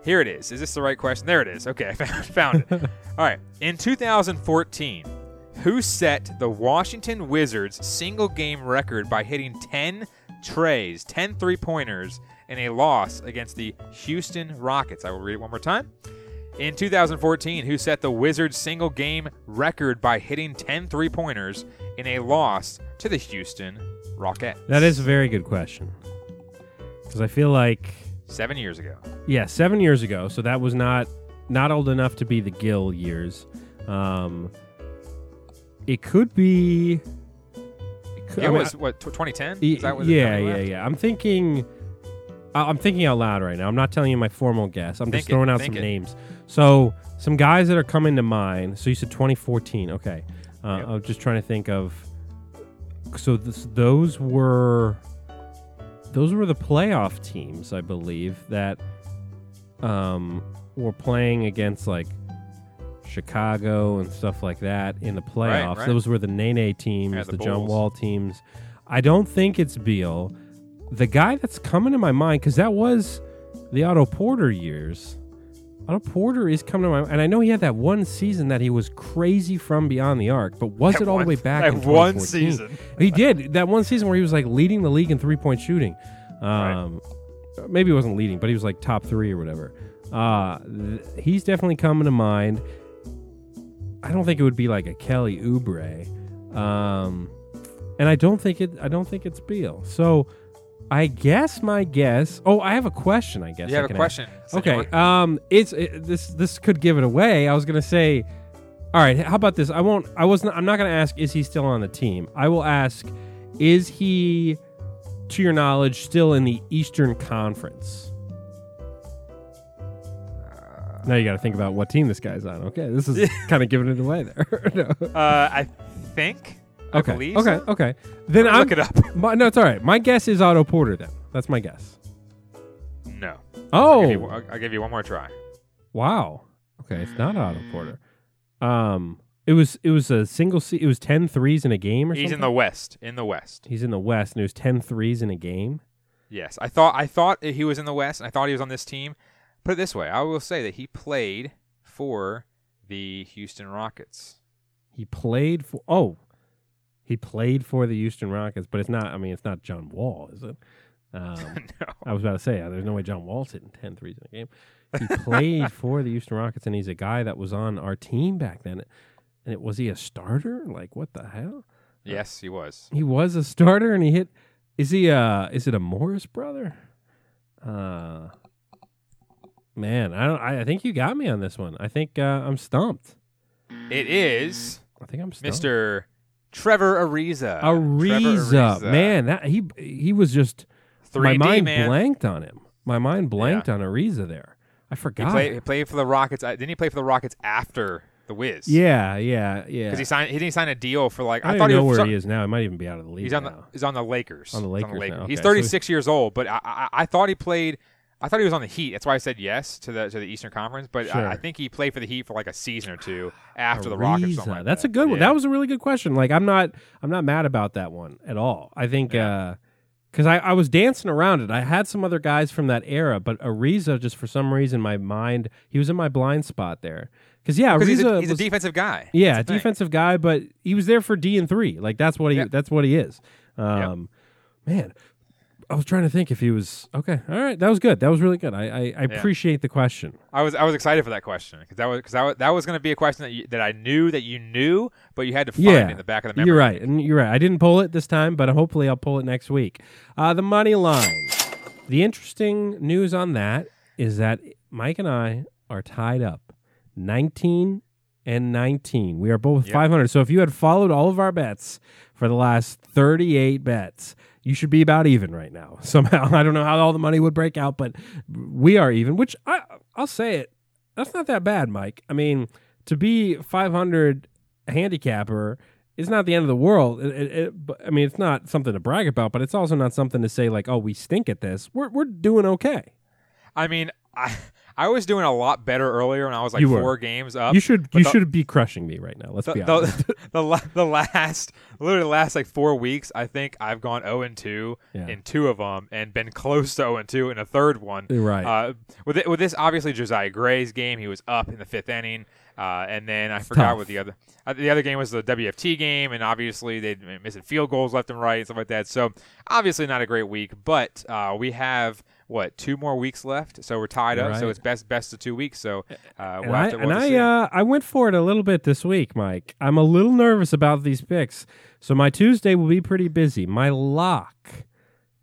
[SPEAKER 7] Here it is. Is this the right question? There it is. Okay, I found, found it. All right. In 2014, who set the Washington Wizards single game record by hitting 10 trays, 10 three pointers in a loss against the Houston Rockets? I will read it one more time. In 2014, who set the Wizards single game record by hitting 10 three pointers in a loss to the Houston Rockets?
[SPEAKER 1] That is a very good question. Because I feel like,
[SPEAKER 7] seven years ago.
[SPEAKER 1] yeah, seven years ago. So that was not not old enough to be the Gil years. Um, it could be. It could,
[SPEAKER 7] It
[SPEAKER 1] I mean,
[SPEAKER 7] was what 2010?
[SPEAKER 1] Y-
[SPEAKER 7] Is that what
[SPEAKER 1] yeah, yeah,
[SPEAKER 7] left?
[SPEAKER 1] yeah. I'm thinking. I'm thinking out loud right now. I'm not telling you my formal guess. I'm just
[SPEAKER 7] Think it,
[SPEAKER 1] throwing out some
[SPEAKER 7] it.
[SPEAKER 1] names. So some guys that are coming to mind. So you said 2014. Okay. Uh,
[SPEAKER 7] Yep.
[SPEAKER 1] I'm just trying to think of. So this, those were. Those were the playoff teams, I believe, that um, were playing against like Chicago and stuff like that in the playoffs.
[SPEAKER 7] right.
[SPEAKER 1] Those were the Nene teams,
[SPEAKER 7] Yeah,
[SPEAKER 1] the,
[SPEAKER 7] the
[SPEAKER 1] John Wall teams. I don't think it's Beal. The guy that's coming to my mind because that was the Otto Porter years. Otto Porter is coming to my mind, and I know he had that one season that he was crazy from beyond the arc. But was
[SPEAKER 7] That
[SPEAKER 1] it all
[SPEAKER 7] one-
[SPEAKER 1] the way back?
[SPEAKER 7] that
[SPEAKER 1] in
[SPEAKER 7] one season.
[SPEAKER 1] He did that one season where he was like leading the league in three point shooting. Um, Maybe he wasn't leading, but he was like top three or whatever. Uh, th- he's definitely coming to mind. I don't think it would be like a Kelly Oubre, um, and I don't think it. I don't think it's Beal. So, I guess my guess. Oh, I have a question. I guess
[SPEAKER 7] You
[SPEAKER 1] I
[SPEAKER 7] have a
[SPEAKER 1] can
[SPEAKER 7] question,
[SPEAKER 1] ask. Okay.
[SPEAKER 7] senor?
[SPEAKER 1] Um, it's it, this. This could give it away. I was gonna say. All right. How about this? I won't. I wasn't. I'm not gonna ask. Is he still on the team? I will ask. Is he, to your knowledge, still in the Eastern Conference? Now you got to think about what team this guy's on. Okay, this is kind of giving it away there. No.
[SPEAKER 7] Uh, I think.
[SPEAKER 1] Okay.
[SPEAKER 7] believe
[SPEAKER 1] okay.
[SPEAKER 7] so.
[SPEAKER 1] Okay. Then I'm
[SPEAKER 7] look it up.
[SPEAKER 1] My, no, it's all right. My guess is Otto Porter. Then that's my guess.
[SPEAKER 7] No.
[SPEAKER 1] Oh.
[SPEAKER 7] I'll give, you, I'll, I'll give you one more try.
[SPEAKER 1] Wow. Okay, it's not Otto Porter. Um, it was it was a single. Se- it was 10 threes in a game or something.
[SPEAKER 7] He's in the West. In the West.
[SPEAKER 1] He's in the West, and it was 10 threes in a game.
[SPEAKER 7] Yes, I thought I thought he was in the West, and I thought he was on this team. Put it this way, I will say that he played for the Houston Rockets.
[SPEAKER 1] He played for. Oh, he played for the Houston Rockets, but it's not. I mean, it's not John Wall, is it? Um,
[SPEAKER 7] no.
[SPEAKER 1] I was about to say, uh, there's no way John Wall's hitting 10 threes in a game. He played for the Houston Rockets, and he's a guy that was on our team back then. And it was he a starter? Like what the hell?
[SPEAKER 7] Yes, he was.
[SPEAKER 1] He was a starter, and he hit. Is he? Uh, is it a Morris brother? Uh, Man, I don't. I, I think you got me on this one. I think uh, I'm stumped.
[SPEAKER 7] It is
[SPEAKER 1] I think I'm stumped.
[SPEAKER 7] Mr. Trevor Ariza.
[SPEAKER 1] Ariza,
[SPEAKER 7] Trevor Ariza.
[SPEAKER 1] man, that he he was just my
[SPEAKER 7] 3D,
[SPEAKER 1] mind
[SPEAKER 7] man.
[SPEAKER 1] blanked on him. My mind blanked on Ariza there. I
[SPEAKER 7] He
[SPEAKER 1] forgot.
[SPEAKER 7] played, he played for the Rockets. Uh, Didn't he play for the Rockets after the Wiz?
[SPEAKER 1] yeah, yeah, yeah.
[SPEAKER 7] Because he signed. He didn't sign a deal for like.
[SPEAKER 1] I
[SPEAKER 7] I,
[SPEAKER 1] don't
[SPEAKER 7] thought
[SPEAKER 1] even know
[SPEAKER 7] he was.
[SPEAKER 1] where
[SPEAKER 7] so-
[SPEAKER 1] he is now. He might even be out of the league
[SPEAKER 7] He's on the. He's on the Lakers.
[SPEAKER 1] On the
[SPEAKER 7] He's
[SPEAKER 1] Lakers now,
[SPEAKER 7] He's
[SPEAKER 1] okay, so
[SPEAKER 7] 36 years old, but I, I I thought he played. I thought he was on the Heat. That's why I said yes to the to the Eastern Conference. But
[SPEAKER 1] Sure.
[SPEAKER 7] I, I think he played for the Heat for like a season or two after the Rockets. like
[SPEAKER 1] That's
[SPEAKER 7] that.
[SPEAKER 1] a good one.
[SPEAKER 7] Yeah.
[SPEAKER 1] That was a really good question. Like I'm not I'm not mad about that one at all. I think
[SPEAKER 7] Yeah.
[SPEAKER 1] because I, I was dancing around it. I had some other guys from that era, but Ariza just for some reason my mind he was in my blind spot there. Because yeah,
[SPEAKER 7] because he's, a,
[SPEAKER 1] Ariza
[SPEAKER 7] he's a defensive guy.
[SPEAKER 1] Yeah, defensive guy, but he was there for D and three. Like that's what he
[SPEAKER 7] Yeah.
[SPEAKER 1] that's what he is. Um, Man, I was trying to think if he was okay. All right, that was good. That was really good. I I, I appreciate the question.
[SPEAKER 7] I was I was excited for that question because that was because that was, was going to be a question that you, that I knew that you knew, but you had to find
[SPEAKER 1] yeah,
[SPEAKER 7] in the back of the memory.
[SPEAKER 1] You're right, and you're right. I didn't pull it this time, but hopefully I'll pull it next week. Uh, the money line. The interesting news on that is that Mike and I are tied up, nineteen and nineteen. We are both
[SPEAKER 7] Yep.
[SPEAKER 1] five hundred. So if you had followed all of our bets for the last thirty-eight bets. You should be about even right now. Somehow, I don't know how all the money would break out, but we are even. Which I, I'll say it, that's not that bad, Mike. I mean, to be 500 handicapper is not the end of the world. It, it, it- I mean, it's not something to brag about, but it's also not something to say like, "Oh, we stink at this." We're we're doing okay.
[SPEAKER 7] I mean, I I was doing a lot better earlier when I was like
[SPEAKER 1] You were.
[SPEAKER 7] four games up.
[SPEAKER 1] you should you
[SPEAKER 7] the-
[SPEAKER 1] should be crushing me right now. Let's
[SPEAKER 7] the,
[SPEAKER 1] be honest.
[SPEAKER 7] the, the, the last literally the last like four weeks i think i've gone 0 and 2
[SPEAKER 1] Yeah.
[SPEAKER 7] in two of them and been close to 0 and 2 in a third one
[SPEAKER 1] Right.
[SPEAKER 7] uh, with it, with this obviously josiah gray's game he was up in the fifth inning uh, and then I forgot
[SPEAKER 1] tough.
[SPEAKER 7] what the other uh, the other game was the WFT game, and obviously they missing field goals left and right and stuff like that. So obviously not a great week, but uh, we have what two more weeks left, so we're tied up. So it's best best of two weeks. So uh,
[SPEAKER 1] and
[SPEAKER 7] we'll
[SPEAKER 1] I,
[SPEAKER 7] have to,
[SPEAKER 1] and
[SPEAKER 7] we'll have
[SPEAKER 1] I, uh, I went for it a little bit this week, Mike. I'm a little nervous about these picks. So my Tuesday will be pretty busy. My lock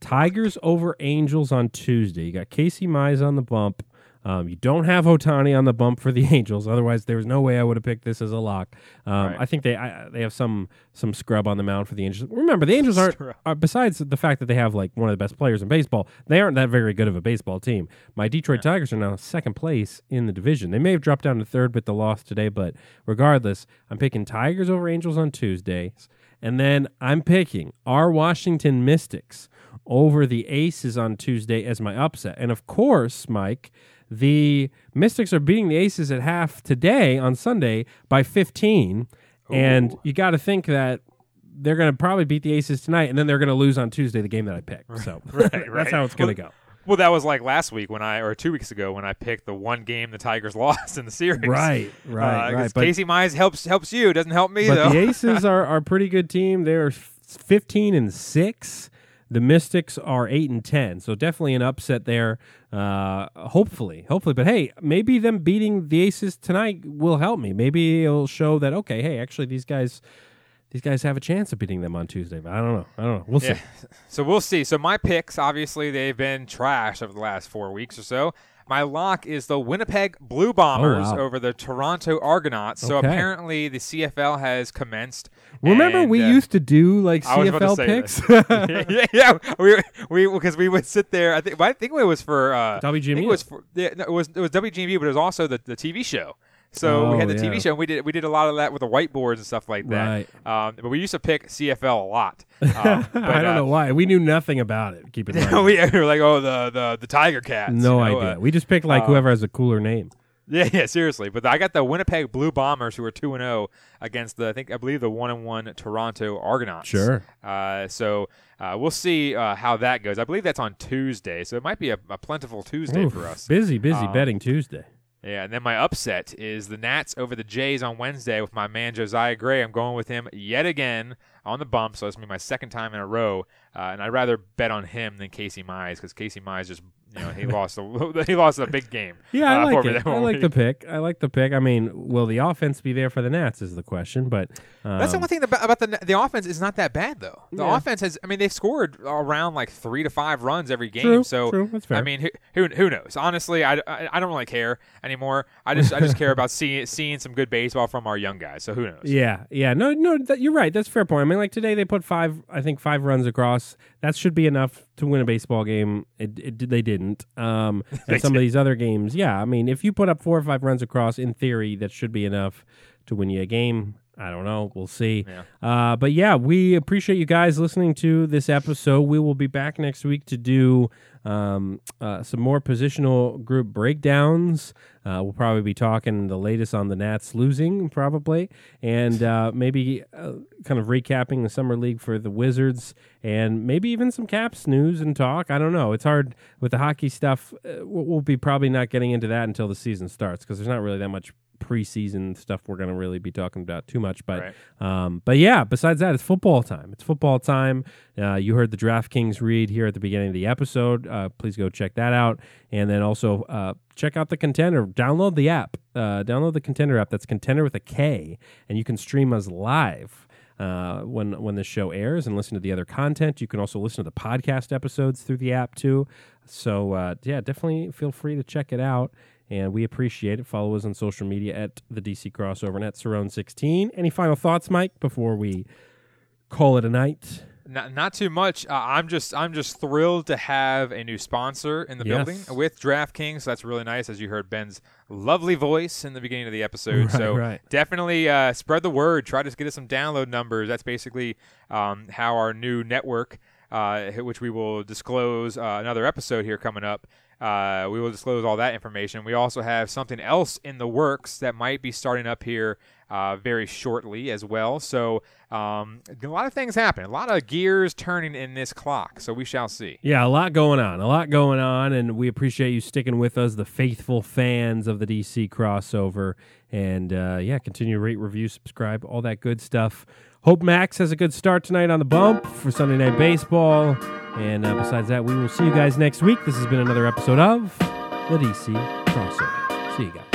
[SPEAKER 1] Tigers over Angels on Tuesday. You got Casey Mize on the bump. Um, you don't have Ohtani on the bump for the Angels. Otherwise, there was no way I would have picked this as a lock. Um,
[SPEAKER 7] Right.
[SPEAKER 1] I think they I, they have some some scrub on the mound for the Angels. Remember, the Angels aren't. Are, besides the fact that they have like one of the best players in baseball, they aren't that very good of a baseball team. My Detroit Tigers are now second place in the division. They may have dropped down to third with the loss today, but regardless, I'm picking Tigers over Angels on Tuesdays, and then I'm picking our Washington Mystics over the Aces on Tuesday as my upset. And of course, Mike, the Mystics are beating the Aces at half today on Sunday by 15. And you got to think that they're going to probably beat the Aces tonight, and then they're going to lose on Tuesday, the game that I picked. So
[SPEAKER 7] right,
[SPEAKER 1] that's
[SPEAKER 7] right.
[SPEAKER 1] how it's going to
[SPEAKER 7] Well,
[SPEAKER 1] go.
[SPEAKER 7] Well, that was like last week when I, or two weeks ago when I picked the one game the Tigers lost in the series.
[SPEAKER 1] Right, right,
[SPEAKER 7] Uh,
[SPEAKER 1] right. But-
[SPEAKER 7] Casey Mize helps helps you, doesn't help me
[SPEAKER 1] But
[SPEAKER 7] though.
[SPEAKER 1] the Aces are, are a pretty good team. They're 15 and 6. The Mystics are 8 and 10. So definitely an upset there. Uh, hopefully. Hopefully. But hey, maybe them beating the Aces tonight will help me. Maybe it'll show that okay, hey, actually these guys these guys have a chance of beating them on Tuesday. But I don't know. I don't know. We'll see.
[SPEAKER 7] Yeah. So we'll see. So my picks, obviously, they've been trash over the last four weeks or so. My lock is the Winnipeg Blue Bombers
[SPEAKER 1] Oh, wow.
[SPEAKER 7] over the Toronto Argonauts. So
[SPEAKER 1] Okay.
[SPEAKER 7] apparently the CFL has commenced.
[SPEAKER 1] Remember
[SPEAKER 7] and,
[SPEAKER 1] we
[SPEAKER 7] uh,
[SPEAKER 1] used to do like
[SPEAKER 7] I was about to
[SPEAKER 1] CFL picks?
[SPEAKER 7] this. yeah, yeah, we we because we would sit there. I think I think it was for uh,
[SPEAKER 1] WGMU.
[SPEAKER 7] It was for yeah, no, it was it was WGMU, but it was also the, the TV show. So we had
[SPEAKER 1] Oh,
[SPEAKER 7] the TV show. And we did we did a lot of that with the whiteboards and stuff like that. Um, but we used to pick CFL a lot. Uh, but,
[SPEAKER 1] I don't
[SPEAKER 7] uh,
[SPEAKER 1] know why. We knew nothing about it. Keep mind.
[SPEAKER 7] we were like, oh, the the the Tiger Cats.
[SPEAKER 1] no
[SPEAKER 7] you know,
[SPEAKER 1] idea.
[SPEAKER 7] uh,
[SPEAKER 1] we just picked like
[SPEAKER 7] uh,
[SPEAKER 1] whoever has a cooler name.
[SPEAKER 7] yeah, yeah, seriously. But I got the Winnipeg Blue Bombers, who are two and zero against the I think I believe the one and one Toronto Argonauts.
[SPEAKER 1] Sure.
[SPEAKER 7] Uh, so uh, we'll see uh, how that goes. I believe that's on Tuesday, so it might be a, a plentiful Tuesday for us.
[SPEAKER 1] Busy, busy
[SPEAKER 7] Um,
[SPEAKER 1] betting Tuesday.
[SPEAKER 7] Yeah, and then my upset is the Nats over the Jays on Wednesday with my man Josiah Gray. I'm going with him yet again on the bump, so it's gonna be my second time in a row. Uh, and I'd rather bet on him than Casey Mize because Casey Mize just You know, he lost a he lost a big game.
[SPEAKER 1] Yeah, I
[SPEAKER 7] uh,
[SPEAKER 1] like it. I like
[SPEAKER 7] week.
[SPEAKER 1] the pick. I like the pick. I mean, will the offense be there for the Nats? Is the question. But um,
[SPEAKER 7] That's the one thing about, about the the offense is not that bad though. The
[SPEAKER 1] Yeah.
[SPEAKER 7] offense has, I mean, they've scored around like three to five runs every game.
[SPEAKER 1] True,
[SPEAKER 7] so
[SPEAKER 1] true. That's fair.
[SPEAKER 7] I mean, who, who who knows? Honestly, I, I, I don't really care anymore. I just I just care about seeing seeing some good baseball from our young guys. So who knows?
[SPEAKER 1] Yeah, yeah. No, no. That, you're right. That's a fair point. I mean, like today they put five. I think five runs across. That should be enough to win a baseball game. It, it they didn't. Um, and some of these other games, yeah. I mean, if you put up four or five runs across, in theory, that should be enough to win you a game. I don't know. We'll see. Uh, but yeah, we appreciate you guys listening to this episode. We will be back next week to do um, uh, some more positional group breakdowns. Uh, we'll probably be talking the latest on the Nats losing, probably, and uh, maybe uh, kind of recapping the summer league for the Wizards, and maybe even some Caps news and talk. I don't know. It's hard with the hockey stuff. Uh, we'll be probably not getting into that until the season starts because there's not really that much preseason stuff we're going to really be talking about too much. But um, but yeah, besides that, it's football time. It's football time. Uh, you heard the DraftKings read here at the beginning of the episode. Uh, please go check that out, and then also uh, check out the Contender. Download the app. Uh, download the Contender app. That's Contender with a K, and you can stream us live. Uh, when when the show airs and listen to the other content, you can also listen to the podcast episodes through the app too. So uh, yeah, definitely feel free to check it out and we appreciate it. Follow us on social media at the DC Crossover and at Cerrone16. Any final thoughts, Mike, before we call it a night?
[SPEAKER 7] Not, not too much. Uh, I'm just I'm just thrilled to have a new sponsor in the
[SPEAKER 1] Yes.
[SPEAKER 7] building with DraftKings. So that's really nice, as you heard Ben's lovely voice in the beginning of the episode.
[SPEAKER 1] Right,
[SPEAKER 7] so
[SPEAKER 1] right.
[SPEAKER 7] definitely uh, spread the word. Try to get us some download numbers. That's basically um, how our new network, uh, which we will disclose uh, another episode here coming up. Uh, we will disclose all that information. We also have something else in the works that might be starting up here uh, very shortly as well. So um, a lot of things happen. A lot of gears turning in this clock. So we shall see.
[SPEAKER 1] Yeah, a lot going on. A lot going on, and we appreciate you sticking with us, the faithful fans of the DC crossover. And uh, yeah, continue to rate, review, subscribe, all that good stuff. Hope Max has a good start tonight on the bump for Sunday Night Baseball. And uh, besides that, we will see you guys next week. This has been another episode of the DC crossover. See you guys.